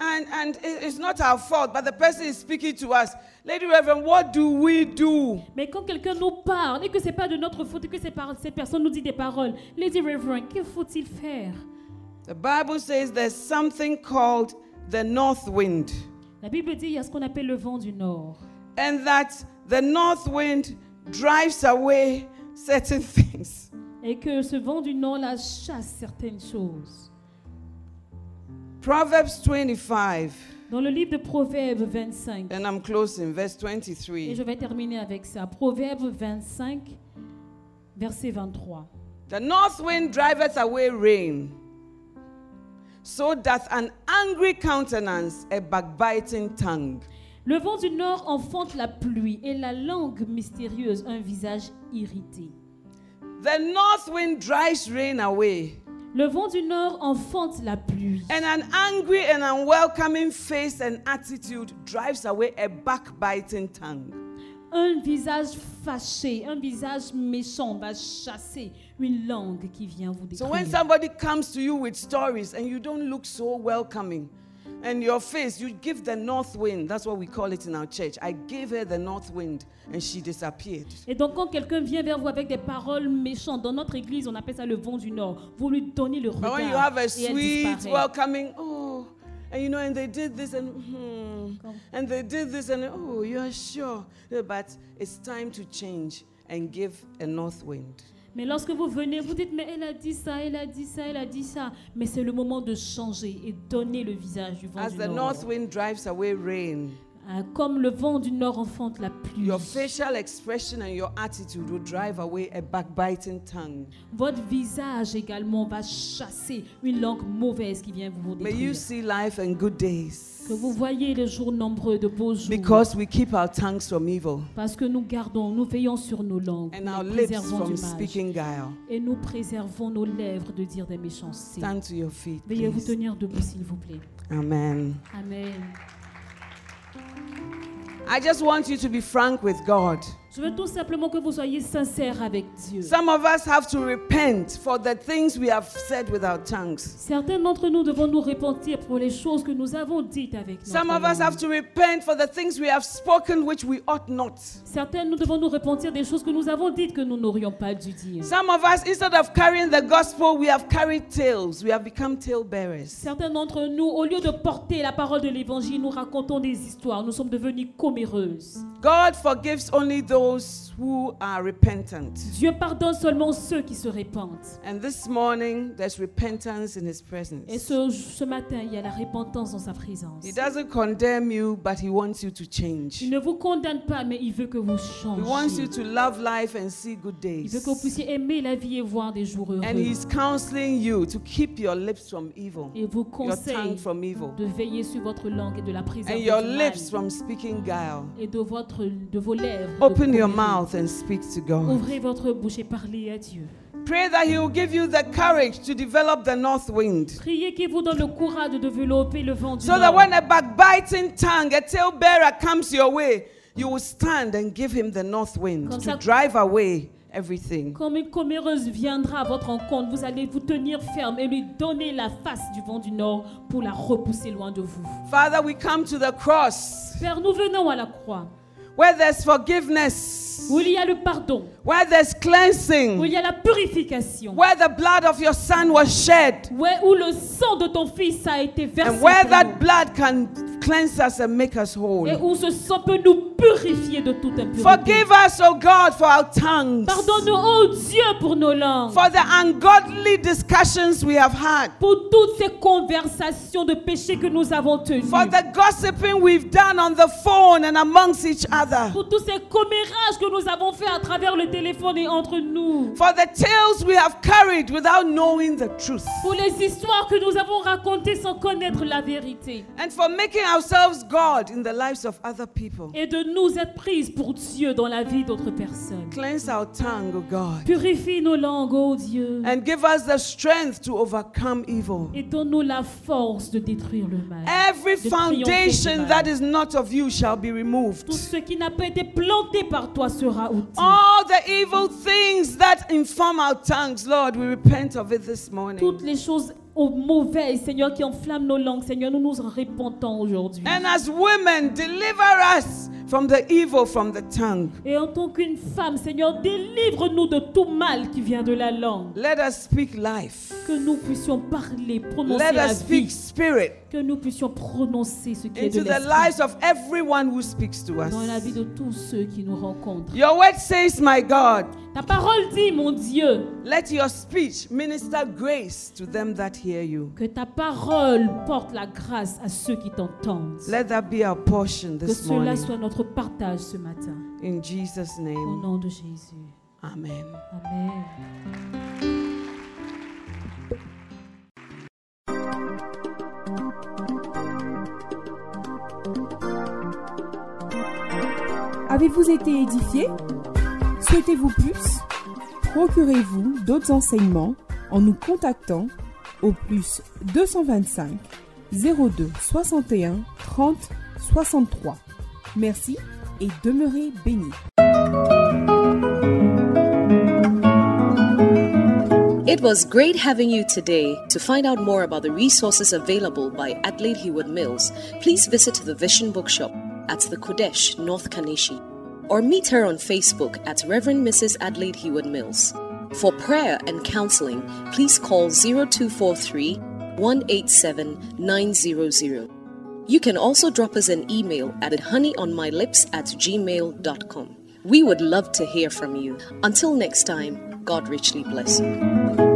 [SPEAKER 1] and, and it- it's not our fault, but the person is speaking to us, Lady Reverend, what do we do?
[SPEAKER 2] Mais quand quelqu'un nous parle et que c'est pas de notre faute et que cette personne nous dit des paroles, Lady Reverend, que faut-il faire?
[SPEAKER 1] The Bible says there's something called the north wind,
[SPEAKER 2] La Bible dit il y a ce qu'on appelle le vent du nord.
[SPEAKER 1] and that the north wind drives away certain [LAUGHS] things.
[SPEAKER 2] Et que ce vent du nord la chasse certaines choses.
[SPEAKER 1] Proverbs 25,
[SPEAKER 2] Dans le livre de Proverbes 25,
[SPEAKER 1] and I'm closing, verse
[SPEAKER 2] et je
[SPEAKER 1] 23.
[SPEAKER 2] vais terminer avec ça. Proverbes 25, verset 23.
[SPEAKER 1] The north wind driveth away rain. So doth an angry countenance a backbiting tongue.
[SPEAKER 2] Le vent du nord enfante la pluie et la langue mystérieuse un visage irrité.
[SPEAKER 1] The north wind drives rain away,
[SPEAKER 2] Le vent du nord enfante la pluie.
[SPEAKER 1] and an angry and unwelcoming face and attitude drives away a backbiting tongue.
[SPEAKER 2] Un visage fâché, un visage méchant va chasser une langue qui vient vous
[SPEAKER 1] So when somebody comes to you with stories and you don't look so welcoming, And your face, you give the north wind. That's what we call it in our church. I gave her the north wind and she disappeared.
[SPEAKER 2] Et donc quand quelqu'un vient vers vous avec des paroles méchantes, dans notre église, on appelle ça le vent du nord. Vous lui donnez le regard.
[SPEAKER 1] But when you have a sweet welcoming, oh, and you know, and they did this and hmm, and they did this and oh, you're sure. But it's time to change and give a north wind.
[SPEAKER 2] Mais lorsque vous venez, vous dites, mais elle a dit ça, elle a dit ça, elle a dit ça. Mais c'est le moment de changer et donner le visage du vent
[SPEAKER 1] As
[SPEAKER 2] du
[SPEAKER 1] the
[SPEAKER 2] nord.
[SPEAKER 1] north wind drives away rain,
[SPEAKER 2] Comme le vent du nord enfante la pluie.
[SPEAKER 1] your facial expression and your attitude will drive away a backbiting tongue.
[SPEAKER 2] Votre visage également va chasser une langue mauvaise qui vient vous
[SPEAKER 1] May you
[SPEAKER 2] détruire.
[SPEAKER 1] see life and good days.
[SPEAKER 2] Que vous voyez les jours nombreux de beaux jours.
[SPEAKER 1] Because we keep our tongues from evil
[SPEAKER 2] Parce que nous gardons, nous veillons sur nos langues,
[SPEAKER 1] and our lips from speaking guile.
[SPEAKER 2] Et nous préservons nos lèvres de dire des méchancetés.
[SPEAKER 1] Stand to your feet.
[SPEAKER 2] Veuillez vous
[SPEAKER 1] please.
[SPEAKER 2] tenir debout, s'il vous plaît.
[SPEAKER 1] Amen.
[SPEAKER 2] Amen.
[SPEAKER 1] I just want you to be frank with God.
[SPEAKER 2] Je veux tout simplement que vous soyez sincères avec Dieu.
[SPEAKER 1] Some of us have to repent for the things we have said with our tongues.
[SPEAKER 2] Certains d'entre nous devons nous repentir pour les choses que nous avons dites avec notre
[SPEAKER 1] Some of us have to repent for the things we have spoken which we ought not.
[SPEAKER 2] Certains, nous devons nous repentir des choses que nous avons dites que nous n'aurions pas dû dire.
[SPEAKER 1] Some of us, instead of carrying the gospel, we have carried tales. We have become tale bearers.
[SPEAKER 2] Certains d'entre nous, au lieu de porter la parole de l'évangile, nous racontons des histoires. Nous sommes devenus comméreuses.
[SPEAKER 1] God forgives only those who are repentant.
[SPEAKER 2] Dieu pardonne seulement ceux qui se répandent.
[SPEAKER 1] And this morning, there's repentance in His
[SPEAKER 2] Et
[SPEAKER 1] presence.
[SPEAKER 2] ce, ce matin, il y a la repentance dans sa présence.
[SPEAKER 1] He doesn't condemn you, but He wants you to change.
[SPEAKER 2] Il ne vous condamne pas, mais il veut que vous
[SPEAKER 1] He wants you
[SPEAKER 2] changiez.
[SPEAKER 1] to love life and see good
[SPEAKER 2] Il veut
[SPEAKER 1] days.
[SPEAKER 2] que vous puissiez aimer la vie et voir des jours
[SPEAKER 1] And
[SPEAKER 2] heureux.
[SPEAKER 1] He's counseling you to keep your lips from evil,
[SPEAKER 2] Et vous
[SPEAKER 1] your tongue
[SPEAKER 2] conseille
[SPEAKER 1] from evil,
[SPEAKER 2] de veiller sur votre langue et de la
[SPEAKER 1] and your lips from speaking guile.
[SPEAKER 2] et de, votre, de vos lèvres.
[SPEAKER 1] Open your mouth and speak to God.
[SPEAKER 2] Ouvrez votre bouche et parlez à Dieu.
[SPEAKER 1] Pray that He will give you the courage to develop the north wind.
[SPEAKER 2] Priez qu'il vous donne le courage de développer le vent du
[SPEAKER 1] So that
[SPEAKER 2] nord.
[SPEAKER 1] when a backbiting tongue, a talebearer comes your way, you will stand and give him the north wind
[SPEAKER 2] Comme
[SPEAKER 1] to
[SPEAKER 2] ça-
[SPEAKER 1] drive away everything.
[SPEAKER 2] Comme une comméreuse viendra à votre rencontre, vous allez vous tenir ferme et lui donner la face du vent du nord pour la repousser loin de vous.
[SPEAKER 1] Father, we come to the cross
[SPEAKER 2] Père, nous venons à la croix
[SPEAKER 1] where there's forgiveness,
[SPEAKER 2] où il y a le pardon,
[SPEAKER 1] where there's
[SPEAKER 2] où
[SPEAKER 1] cleansing,
[SPEAKER 2] il y a la purification,
[SPEAKER 1] where the blood of your son was shed,
[SPEAKER 2] où, où le sang de ton fils a été versé
[SPEAKER 1] and where that blood can cleanse us and make us
[SPEAKER 2] et où ce sang peut nous purifier de toute impureté.
[SPEAKER 1] Forgive us, O God, for our tongues,
[SPEAKER 2] Pardonne-nous, oh Dieu, pour nos langues.
[SPEAKER 1] for the ungodly discussions we have had.
[SPEAKER 2] pour toutes ces conversations de péché que nous avons tenues,
[SPEAKER 1] For the gossiping we've done on the phone and amongst each other.
[SPEAKER 2] pour tous ces commérages que nous avons fait à travers le téléphone et entre nous,
[SPEAKER 1] For the tales we have carried without knowing the truth.
[SPEAKER 2] pour les histoires que nous avons racontées sans connaître la vérité,
[SPEAKER 1] And for making ourselves God in the lives of other people.
[SPEAKER 2] et de nous être prises pour Dieu dans la vie d'autres personnes.
[SPEAKER 1] Cleanse our tongue, O God.
[SPEAKER 2] Purifie nos langues, oh Dieu,
[SPEAKER 1] And give us the strength to overcome evil.
[SPEAKER 2] et donne-nous la force de détruire le mal.
[SPEAKER 1] Every foundation that is not of you shall be removed.
[SPEAKER 2] Tout ce qui n'a pas été planté par toi sera ôté.
[SPEAKER 1] All the evil things that inform our tongues, Lord, we repent of it this morning.
[SPEAKER 2] Toutes les choses au- mauvaises, Seigneur, qui enflamment nos langues, Seigneur, nous nous en aujourd'hui.
[SPEAKER 1] And as women, deliver us from the evil from the tongue.
[SPEAKER 2] Et en tant qu'une femme, Seigneur, délivre-nous de tout mal qui vient de la langue.
[SPEAKER 1] Let us speak life.
[SPEAKER 2] Que nous puissions parler, prononcer
[SPEAKER 1] Let
[SPEAKER 2] la
[SPEAKER 1] us speak
[SPEAKER 2] vie.
[SPEAKER 1] spirit
[SPEAKER 2] Que nous puissions prononcer ce qui est de
[SPEAKER 1] into the lives of everyone who speaks to us.
[SPEAKER 2] dans la vie de tous ceux qui nous rencontrent.
[SPEAKER 1] Your word says, My God,
[SPEAKER 2] Ta parole dit, mon Dieu,
[SPEAKER 1] let your speech minister grace to them that hear you.
[SPEAKER 2] que ta parole porte la grâce à ceux qui t'entendent.
[SPEAKER 1] Let that be our portion
[SPEAKER 2] Que
[SPEAKER 1] this
[SPEAKER 2] cela
[SPEAKER 1] morning.
[SPEAKER 2] soit notre partage ce matin.
[SPEAKER 1] In Jesus'
[SPEAKER 2] Au
[SPEAKER 1] name,
[SPEAKER 2] nom de Jésus.
[SPEAKER 1] Amen.
[SPEAKER 2] Amen.
[SPEAKER 3] Avez-vous été édifié? Souhaitez-vous plus? Procurez-vous d'autres enseignements en nous contactant au plus 225 02 61 30 63. Merci et demeurez bénis.
[SPEAKER 4] It was great having you today. To find out more about the resources available by Adelaide Heward Mills, please visit the Vision Bookshop at the Kodesh, North Kanishi, or meet her on Facebook at Reverend Mrs. Adelaide Heward Mills. For prayer and counseling, please call 0243 187 900. You can also drop us an email at honeyonmylips at gmail.com. We would love to hear from you. Until next time, God richly bless you.